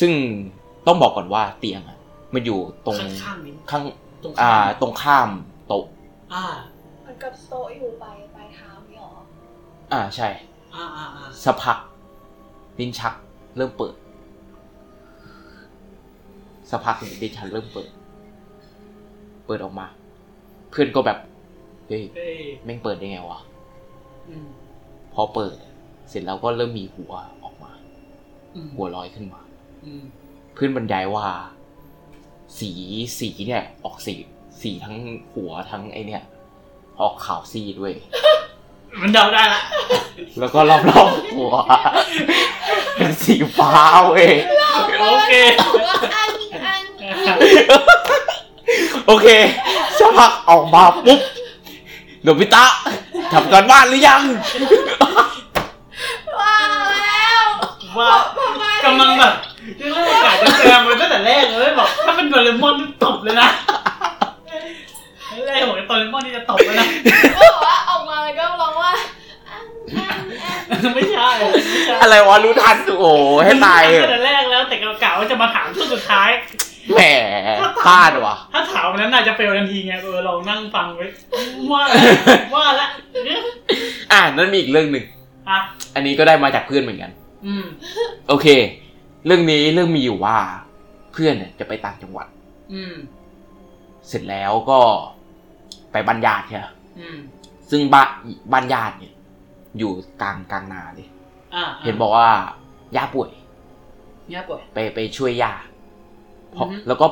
ซึ่ง ต้องบอกก่อนว่าเตียงอะมันอยู่ตรงข้างข้างๆนี้ข้างตรงอ่าข้างตรงข้ามโต๊ะอ่า มันกับโต๊ะอยู่ปลายปลายเท้านี่หรออ่าใช่อ่าอ่าอ่าสักพักลิ้นชัก เริ่มเปิดสักพักลิ้นชักเริ่มเปิด เปิดออกมา เพื่อนก็แบบเฮ้ยเอ้ยแม่งเปิดได้ไงวะอืมพอเปิด เสร็จแล้วก็เริ่มมีหัวออกมา อืมหัวลอยขึ้นมา อืม เพื่อนบรรยายว่า สีสีเนี่ย ออกสีสีทั้งหัวทั้งไอเนี่ย ออกขาวซีดด้วย มันเดาได้ละ แล้วก็รอบๆหัวเป็นสีฟ้าเว้ยโอเค ว่าอันอีกอันโอเคสักพักออกมาปุ๊บโนบิตะทำการบ้านหรือยัง ว่าแล้วว่าทำไม กำลังแบบยังเล่นอา กาศจะแซมมันตั้งแต่แรกเลยบอกถ้าเป็นโดเรมอนนี่ตบเลยนะแรกบอกว่าโดเรมอนนี่จะตบเลยนะก็บอกว่าออกมาแล้วก็ร้องว่าอันอันอันไม่ใช่ไม่ใช่อะไรวะรู้ทันโอ้โหให้ตายตั้งแต่แรกแล้ว แต่กะว่าจะมาถามช่วงสุดท้ายแหมพลาดว่ะ ถ้าถามวันนั้นน่าจะเฟลทันทีไงเออเรานั่งฟังไว้ว่าแล้วว่าแล้วเนี่ยอ่านั้นมีอีกเรื่องหนึ่งอะอันนี้ก็ได้มาจากเพื่อนเหมือนกัน อืม โอเค เรื่องนี้เรื่องมีอยู่ว่า เพื่อนเนี่ยจะไปต่างจังหวัด อืม เสร็จแล้วก็ไปบ้านญาติใช่ไหมอืมซึ่งบ้านบ้านญาติเนี่ย อยู่กลางกลางนาเลยอะเห็นบอกว่าย่าป่วยเนี่ยป่วย ไปไปช่วยย่าเพราะอือฮึแล้วก็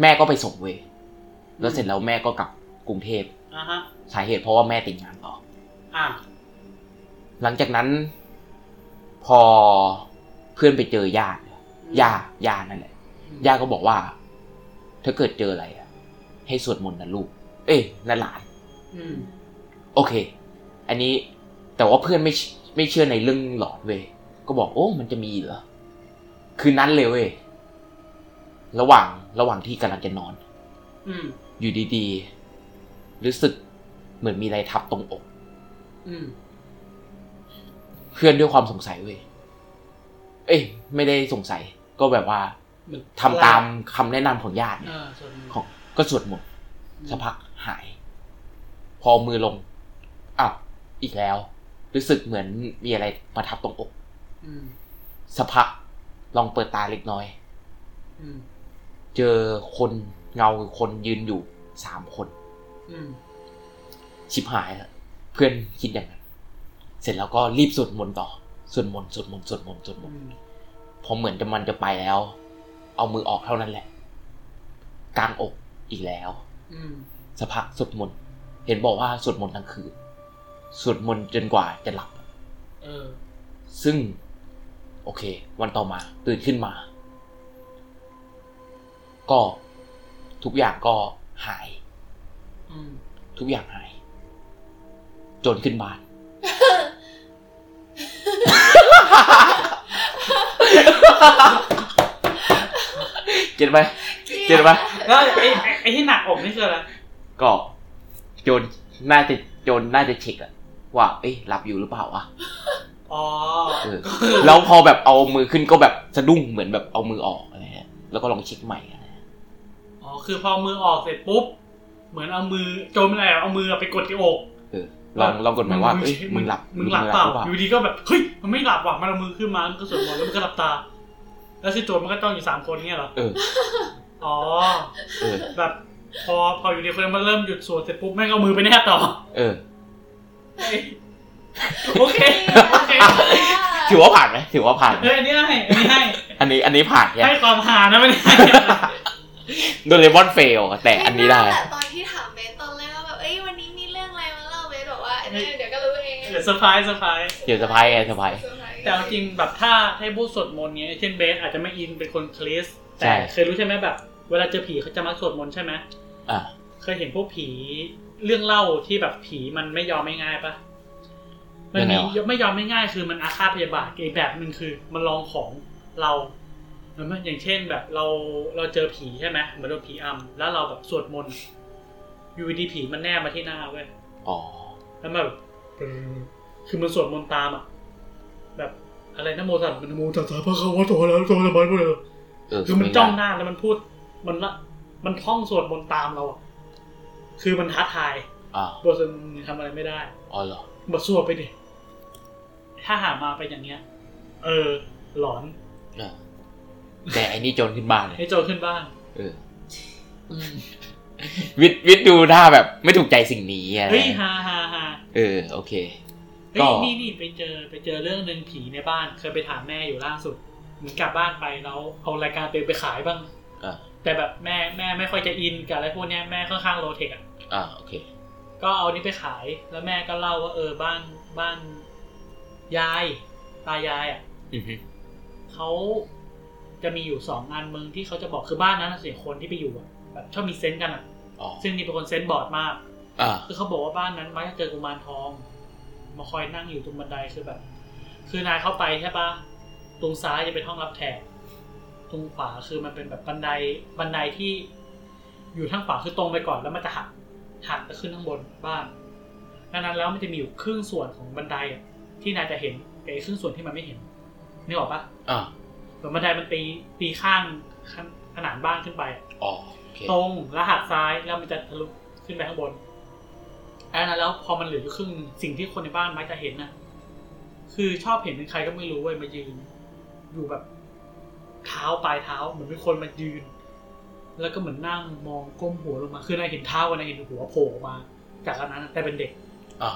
แม่ก็ไปส่งเวยแล้วเสร็จแล้วแม่ก็กลับกรุงเทพอะฮะสาเหตุเพราะว่าแม่ติดงานต่ออะหลังจากนั้น พอ เพื่อนไปเจอญาติย่าย่านั่นแหละย่าก็บอกว่า ถ้าเกิดเจออะไรอะให้สวดมนต์นะลูก เอ้ยนะหลานอืมโอเค อันนี้แต่ว่าเพื่อนไม่เชื่อไม่เชื่อในเรื่องหลอนเว้ยก็บอกโอ้ มันจะมีเหรอคืนนั้นเลยเว้ยระหว่างระหว่างที่กำลังจะนอน อืมอยู่ดีๆรู้สึกเหมือนมีอะไรทับตรงอก อืมเพื่อนด้วยความสงสัยเว้ย เอ้ย ไม่ได้สงสัย ก็แบบว่าเหมือนทำตามคำแนะนำของญาติเนี่ยเออส่วนหนึ่งของก็สวดมนต์สักพักหาย พอมือลงอ้าวอีกแล้ว รู้สึกเหมือนมีอะไรมาทับตรงอกอืมสักพักลองเปิดตาเล็กน้อยอืมเจอคนเงาคนยืนอยู่สามคนอืมชิบหายแล้วเพื่อนคิดอย่างนั้น เสร็จแล้วก็รีบสวดมนต์ต่อ สวดมนต์สวดมนต์สวดมนต์สวดมอืนต์มพอเหมือนจะมันจะไปแล้ว เอามือออกเท่านั้นแหละ กลางอกอีกแล้วอืมสักพักสวดมนต์เห็นบอกว่าสวดมนต์ทั้งคืนสวดมนต์จนกว่าจะหลับเออซึ่ง โอเค วันต่อมาตื่นขึ้นมา ก็ทุกอย่างก็หายอืมทุกอย่างหาย จนขึ้นบ้าน เก็ตไหมเก็ตไหมแล้วไอ้ไอ้ไอ้ที่หนักอกนี่คืออะไรก็โจนน่าจะโจนน่าจะเช็คอะว่าเอ้ยหลับอยู่หรือเปล่าวะอ๋อเออแล้วพอแบบเอามือขึ้นก็แบบสะดุ้งเหมือนแบบเอามือออกอะไรเงี้ยแล้วก็ลองเช็คใหม่อะไรเงี้ยอ๋อคือพอมือออกเสร็จปุ๊บ เหมือนเอามือโจมอะไรอะเอามือไปกดที่อกเออ ลองลองกดหมายว่าเอ้ยมึงหลับมึงหลับเปล่ามึงอยู่ดีก็แบบเฮ้ยมันไม่หลับว่ะมันเอามือขึ้นมามันก็สวดมนต์แล้วมันก็หลับตา แล้วคือโจรมันก็ต้องอยู่สามคนเนี่ยเหรอเอออ๋อเออแบบพอพออยู่ดีคนนั้นมันเริ่มหยุดสวดเสร็จปุ๊บแม่งเอามือไปแนบต่อ เออโอเคโอเคถือว่าผ่านไหมถือว่าผ่านไหมเฮ้ยอันนี้ให้อันนี้ให้อันนี้อันนี้ผ่านไงให้ความหานะไม่ได้ให้โดเรมอนเฟลแต่อันนี้ได้แต่ตอนที่ถา เดี๋ยวเดี๋ยวก็รู้เองเดี๋ยวเซอร์ไพรส์เซอร์ไพรส์เดี๋ยวสะพายไงสะพายเซอร์ไพรส์แต่เอาจริงแบบถ้าให้พูดสวดมนต์เนี้ยเช่นเบสอาจจะไม่อินเป็นคนคริสต์ใช่แต่เคยรู้ใช่ไหมแบบ เวลาเจอผีเขาจะมักสวดมนต์ใช่ไหมอะเคยเห็นพวกผีเรื่องเล่าที่แบบผีมันไม่ยอมไม่ง่ายปะมันมีไม่ยอมไม่ง่ายคือมันอาฆาตพยาบาทอีกแบบหนึ่งคือมันลองของเราเหมือนอย่างเช่นแบบเราเราเจอผีใช่ไหมเหมือนโดนผีอำแล้วเราแบบสวดมนต์อยูดีผีมันแนบมาที่หน้าเว้ย อ๋อ แล้วมันแบบคือมันสวดมนต์ตามอะ แบบอะไรนะโมตัสสะนโมตัสสะพระคาวะโตอะระหะโตสัมมาสัมพุทธัสสะเออคือมันจ้องหน้าแล้วมันพูดมันละมันท่องสวดมนต์ตามเราอะคือมันท้าทายบทสวดมนต์ทำอะไรไม่ได้อ๋อเหรอบทสวดไปดิถ้าหามาไปอย่างเงี้ย เออ หลอนแต่อันนี้โจรขึ้นบ้านเลยให้โจรขึ้นบ้าน เออวิทย์วิทย์ดูท่าแบบไม่ถูกใจสิ่งนี้อะเฮ้ยฮาฮาฮา เออโอเคเฮ้ก็ยนี่นี่ไปเจอไปเจอเรื่องหนึ่งผีในบ้านเคยไปถามแม่อยู่ล่าสุดเหมือนกลับบ้านไปแล้วเอารายการตัวเองไปขายบ้างอ่าแต่แบบแม่แม่ไม่ค่อยจะอินกับอะไรพวกเนี้ยแม่ค่อนข้างโลเทคอะอ่าโอเค ก็เอานี้ไปขายแล้วแม่ก็เล่าว่าเออบ้านบ้านยายตายายอะอือฮึเขาจะมีอยู่สองงานเมืองที่เขาจะบอกคือบ้านนั้นนะเสียคนที่ไปอยู่อะแบบชอบมีเซนส์กันอะอ๋อซึ่งนี่เป็นคนเซนส์บอร์ดมากอ่า คือเขาบอกว่าบ้านนั้นมักจะเจอกุมารทอง มาคอยนั่งอยู่ตรงบันไดคือแบบ คือนายเข้าไปใช่ปะตรงซ้ายจะเป็นห้องรับแขกตรงขวาคือมันเป็นแบบบันไดบันไดที่ อยู่ทางขวาคือตรงไปก่อนแล้วมันจะหักหักไปขึ้นข้างบนบ้านดังนั้นแล้วมันจะมีอยู่ครึ่งส่วนของบันไดอะที่นายจะเห็นกับอีกครึ่งส่วนที่มันไม่เห็นนึกออกปะอ่าเหมือนบันไดมันตีตีข้างข้างผนังบ้านขึ้นไปอะอ๋อโอเคตรงแล้วหักซ้ายแล้วมันจะทะลุขึ้นไปข้างบน อันนั้นแล้วพอมันเหลืออยู่ครึ่งหนึ่งสิ่งที่คนในบ้านมักจะเห็นนะคือชอบเห็นเป็นใครก็ไม่รู้เว้ยมายืน อยู่แบบเท้าปลายเท้าเหมือนเป็นคนมายืน แล้วก็เหมือนนั่งมองก้มหัวลงมาคือนายเห็นเท้ากับนายเห็นหัวโผล่ออกมา จากอันนั้นอะแต่เป็นเด็กอ่า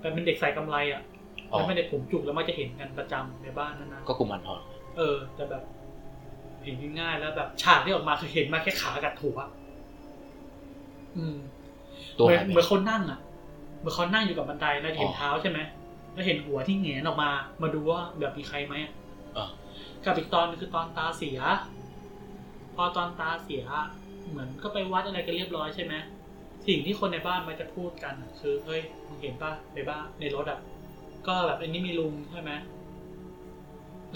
แต่เป็นเด็กใส่กำไรอะอ๋อแล้วเป็นเด็กผมจุกแล้วมักจะเห็นกันประจำในบ้านนั้นนะก็กุมารทองเออ แต่แบบ เห็นง่ายๆแล้วแบบฉากที่ออกมาคือเห็นมาแค่ขากับหัวอืม ตัวเหมือนหายไปเหมือนเขานั่งอะเหมือนเขานั่งอยู่กับบันไดแล้วเห็นอ๋อเท้าใช่ไหมแล้วเห็นหัวที่แหงนออกมา มาดูว่าแบบมีใครไหมอะอ่ากับอีกตอนนึงคือตอนตาเสีย พอตอนตาเสีย เหมือนก็ไปวัดอะไรกันเรียบร้อยใช่ไหมสิ่งที่คนในบ้านมันจะพูดกันอะคือเฮ้ยมึงเห็นป่ะในบ้านในรถอะก็แบบอันนี้มีลุงใช่ไหม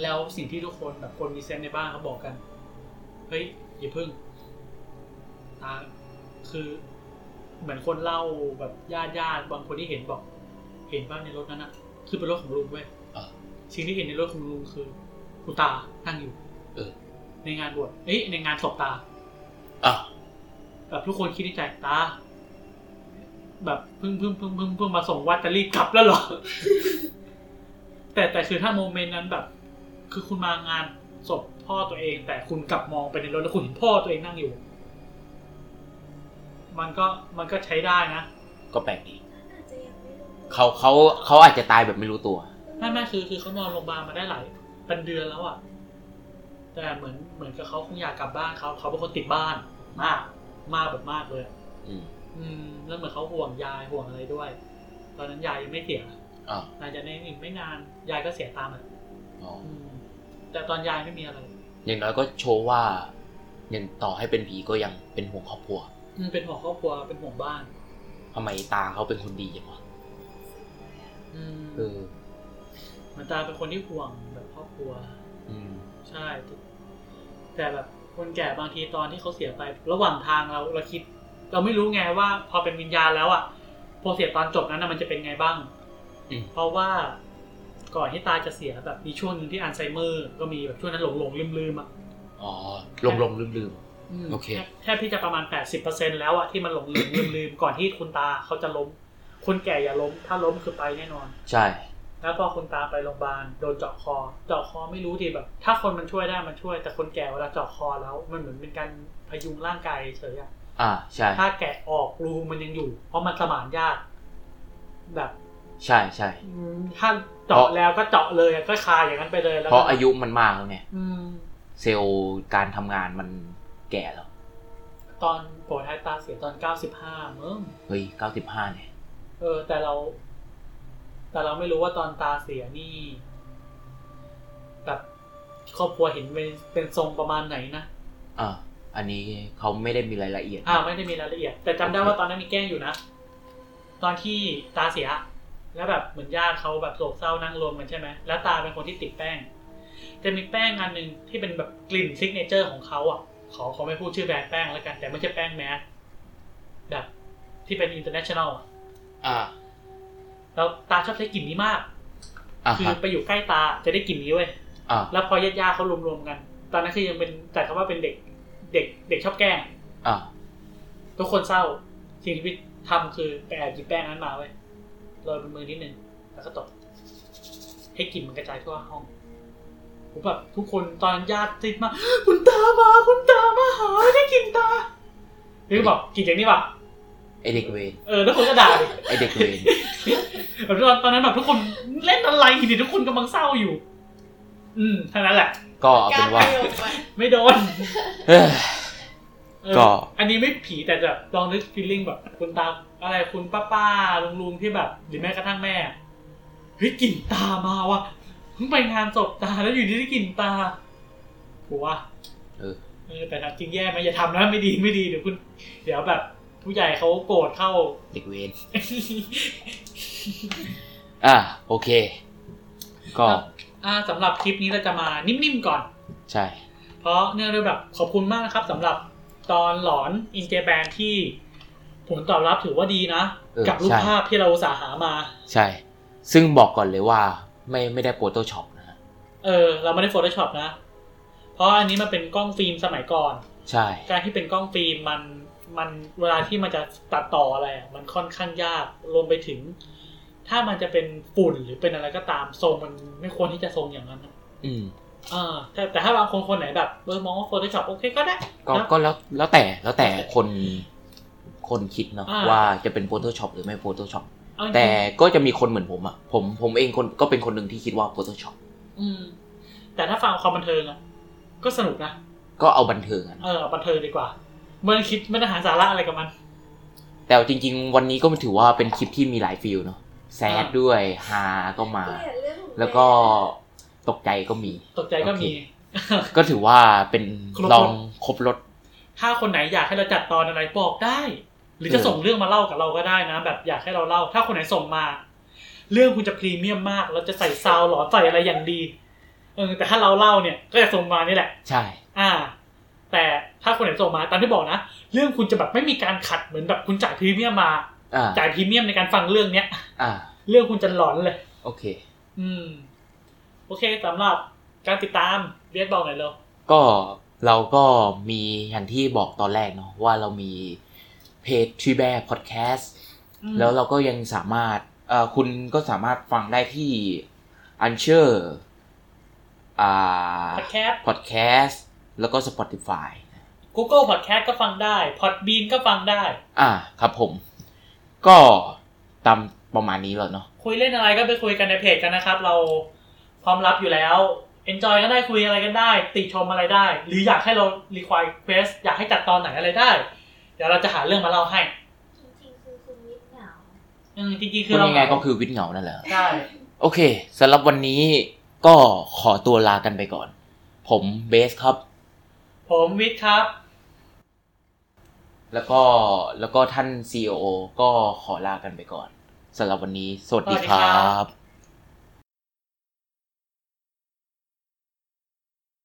แล้วสิ่งที่ทุกคนแบบคนมีเซนส์ในบ้านเขาบอกกัน เฮ้ยอย่าพึ่งตาคือ เหมือนคนเล่าแบบญาติญาติบางคนที่เห็นบอก เห็นบ้านในรถนั้นอะ คือเป็นรถของลุงเว้ยอ่าสิ่งที่เห็นในรถของลุงคือคุณตานั่งอยู่ เออ ในงานบวชเอ้ยในงานศพตาอ่าแบบทุกคนคิดในใจตา แบบเพิ่งเพิ่งเพิ่งเพิ่งเพิ่งมาส่งวัดจะรีบกลับแล้วเหรอ แต่แต่คือถ้าโมเมนต์นั้นแบบ คือคุณมางานศพพ่อตัวเอง แต่คุณกลับมองไปในรถแล้วคุณเห็นพ่อตัวเองนั่งอยู่ มันก็มันก็ใช้ได้นะ ก็แปลกดีอาจจะยังไม่รู้เขาเขาเขาอาจจะตายแบบไม่รู้ตัวไม่ไม่คือคือเขานอนโรงพยาบาลมาได้หลายเป็นเดือนแล้วอะแต่เหมือนเหมือนกับเขาคงอยากกลับบ้านเขาเขาเป็นคนติดบ้านมากมากแบบมากเลยอะอืมอืมแล้วเหมือนเขาห่วงยายห่วงอะไรด้วย ตอนนั้นยายยังไม่เสียอ่าหลังจากนั้นอีกไม่นานยายก็เสียตามอะอ๋ออืมแต่ตอนยายไม่มีอะไร อย่างน้อยก็โชว์ว่ายังต่อให้เป็นผีก็ยังเป็นห่วงครอบครัว อืมเป็นห่วงครอบครัวเป็นห่วงบ้านทำไมตาเขาเป็นคนดีจังวะอืมเออเหมันตาเป็นคนที่ห่วงแบบครอบครัว อืมใช่ แต่แบบคนแก่บางทีตอนที่เขาเสียไป ระหว่างทางเราเราคิด เราไม่รู้ไงว่าพอเป็นวิญญาณแล้วอะพอเสียตอนจบนั้นนะมันจะเป็นไงบ้างอืมเพราะว่าก่อนที่ตาจะเสียแบบมีช่วงหนึ่งที่อัลไซเมอร์ ก็มีแบบช่วงนั้นหลงหลงลืมลืมๆอะอ๋อลงลงลืมลืมม โอเคแทบแทบที่จะประมาณแปดสิบเปอร์เซ็นแล้วอะที่มันหลงลืมลืมลืมก่อนที่คุณตาเขาจะล้มคนแก่อย่าล้ม ถ้าล้มคือไปแน่นอน ใช่ แล้วพอคุณตาไปโรงพยาบาลโดนเจาะคอ เจาะคอไม่รู้ดิแบบ ถ้าคนมันช่วยได้มันช่วย แต่คนแก่เวลาเจาะคอแล้ว มันเหมือนเป็นการพยุงร่างกายเฉยอะอ่าใช่ ถ้าแกะออกรูมันยังอยู่ เพราะมันสมานยาก แบบ ใช่ใช่อืมถ้าเจาะแล้วก็เจาะเลยอะก็คาอย่างนั้นไปเลยแล้วเพก็ราะอายุมันมากแล้วไงอืมเซลล์การทำงานมัน แก่แล้ว ตอนโปรดท้ายตาเสียตอนเก้าสิบห้าเมื่อเฮ้ยเก้าสิบห้าเนี่ย เออ แต่เรา แต่เราไม่รู้ว่าตอนตาเสียนี่ แบบครอบครัวเห็นเป็นเป็นทรงประมาณไหนนะอ่าอันนี้เขาไม่ได้มีรายละเอียด อ่า ไม่ได้มีรายละเอียด แต่จำได้ว่าตอนนั้นมีแกล้งอยู่นะ ตอนที่ตาเสีย แล้วแบบเหมือนญาติเขาแบบโศกเศร้านั่งรวมกันใช่ไหมแล้วตาเป็นคนที่ติดแป้ง จะมีแป้งอันหนึ่งที่เป็นแบบกลิ่น signature ของเขาอะ ขอเขาไม่พูดชื่อแบรนด์แป้งแล้วกัน แต่ไม่ใช่แป้ง mass แบบที่เป็น international อะอ่า แล้วตาชอบใช้กลิ่นนี้มากอ่าคือฮะไปอยู่ใกล้ตาจะได้กลิ่นนี้เว้ยอ่าแล้วพอญาติๆเขารวมๆกัน ตอนนั้นคือยังเป็นแต่คำว่าเป็นเด็ก เด็ก เด็กชอบแกล้งอ่าทุกคนเศร้าสิ่งที่พี่ทำคือไปแอบหยิบแป้งนั้นมาเว้ยโรยบนมือนิดนึงแล้วก็ตบให้กลิ่นมันกระจายทั่วห้อง ผมแบบทุกคนตอนญาติติดมาคุณตามาคุณตามาหาได้กลิ่นตาพี่บอกกลิ่นอย่างนี้ป่ะไอเด็กเวนเออแล้วคนก็ด่าดิไอเด็กเวนแบบตอนตอนนั้นแบบทุกคนเล่นอะไรดิทุกคนกำลังเศร้าอยู่ อืมเท่านั้นแหละ ก็เอากาเป็รนปว่าระโยคอะไม่โดนเอ้ยเออก็อันนี้ไม่ผีแต่แบบลองนึกฟีลลิ่งแบบ คุณตาอะไรคุณป้าป้าลุงลุงที่แบบหรือแม้กระทั่งแม่เฮ้ยกลิ่นตามาว่ะเพิ่งไปงานศพตาแล้วอยู่ดีได้กลิ่นตากูว่าเออเออแต่ทำจริงแย่ไหมอย่าทำนะไม่ดีไม่ดีเดี๋ยวคุณ เดี๋ยวแบบ ผู้ใหญ่เขาโกรธเข้าเด็กเวนอ่าโอเค ก็ อ่าสำหรับคลิปนี้เราจะมานิ่มๆก่อน ใช่ เพราะเนื่องด้วยแบบขอบคุณมากนะครับสำหรับตอนหลอนอินเจแปนที่ผลตอบรับถือว่าดีนะเออกับรูปใช่ภาพที่เราอุตสาห์หามา ใช่ ซึ่งบอกก่อนเลยว่า ไม่ไม่ได้ Photoshop นะฮะเออ เราไม่ได้ Photoshop นะ เพราะอันนี้มันเป็นกล้องฟิล์มสมัยก่อน ใช่ การที่เป็นกล้องฟิล์มมันมันเวลาที่มันจะตัดต่ออะไรอะมันค่อนข้างยากรวมไปถึง ถ้ามันจะเป็นฝุ่นหรือเป็นอะไรก็ตามทรงมันไม่ควรที่จะทรงอย่างนั้นนะอืมอ่าแต่แต่ถ้าบางคนคนไหนแบบเออมองว่า Photoshop โอเคก็ได้ ก็นะก็แล้วแล้วแต่แล้วแต่คนคนคิดเนาะอ่าว่าจะเป็น Photoshop หรือไม่ Photoshop เอาจริงๆ แต่ก็จะมีคนเหมือนผมอะ ผมผมเองคนก็เป็นคนหนึ่งที่คิดว่า Photoshop อืม แต่ถ้าฟังความบันเทิงอะก็สนุกนะ ก็เอาบันเทิงอะเออบันเทิงดีกว่า เมื่อคิดไม่ได้หาสาระอะไรกับมัน แต่จริง ๆ วันนี้ก็ถือว่าเป็นคลิปที่มีหลาย feel เนาะ sad อ่าด้วยฮาก็มาเกลียดเรื่องของแล้วก็ตกใจก็มี ตกใจก็มี ก็ถือว่าเป็นครบรสลองครบรส ถ้าคนไหนอยากให้เราจัดตอนอะไรบอกได้ หรือจะเออส่งเรื่องมาเล่ากับเราก็ได้นะ แบบอยากให้เราเล่า ถ้าคนไหนส่งมา เรื่องคุณจะพรีเมียมมากเราจะใส่ sound หลอนใส่อะไรอย่างดีเออแต่ถ้าเราเล่าเนี่ย ก็จะส่งมานี่แหละ ใช่ อ่า แต่ถ้าคนไหนส่งมาตามที่บอกนะเรื่องคุณจะแบบไม่มีการขัดเหมือนแบบคุณจ่ายพรีเมียมมาอ่าจ่ายพรีเมียมในการฟังเรื่องเนี้ยอ่า เรื่องคุณจะหลอนเลย โอเค อืม โอเคสำหรับการติดตามเบียสบอกหน่อยเร็วก็เราก็มีอย่างที่บอกตอนแรกเนาะว่าเรามี เพจ Three Bear Podcast อืมแล้วเราก็ยังสามารถเอ่อคุณก็สามารถฟังได้ที่ Anchor อ่าพอดแคสต์พอดแคสต์แล้วก็ Spotify Google Podcast ก็ฟังได้ Podbean ก็ฟังได้ อ่า ครับผม ก็ตามประมาณนี้แล้วเนาะคุยเล่นอะไรก็ไปคุยกันในเพจกันนะครับ เราพร้อมรับอยู่แล้ว enjoy ก็ได้คุยอะไรกันได้ ติชมอะไรได้ หรืออยากให้เรา request อยากให้จัดตอนไหนอะไรได้ เดี๋ยวเราจะหาเรื่องมาเล่าให้ จริงๆคือคุณวิทย์เหงาอืมจริงๆคืพูอดเราง่ายๆก็คือวิทย์เหงานั่นแหละ ใช่ โอเคสำหรับวันนี้ก็ขอตัวลากันไปก่อน ผมเบสครับ ผมวิทย์ครับ แล้วก็แล้วก็ท่าน CEO ก็ขอลากันไปก่อนสำหรับวันนี้ สวัสดีสวัสดีคครัรับ บ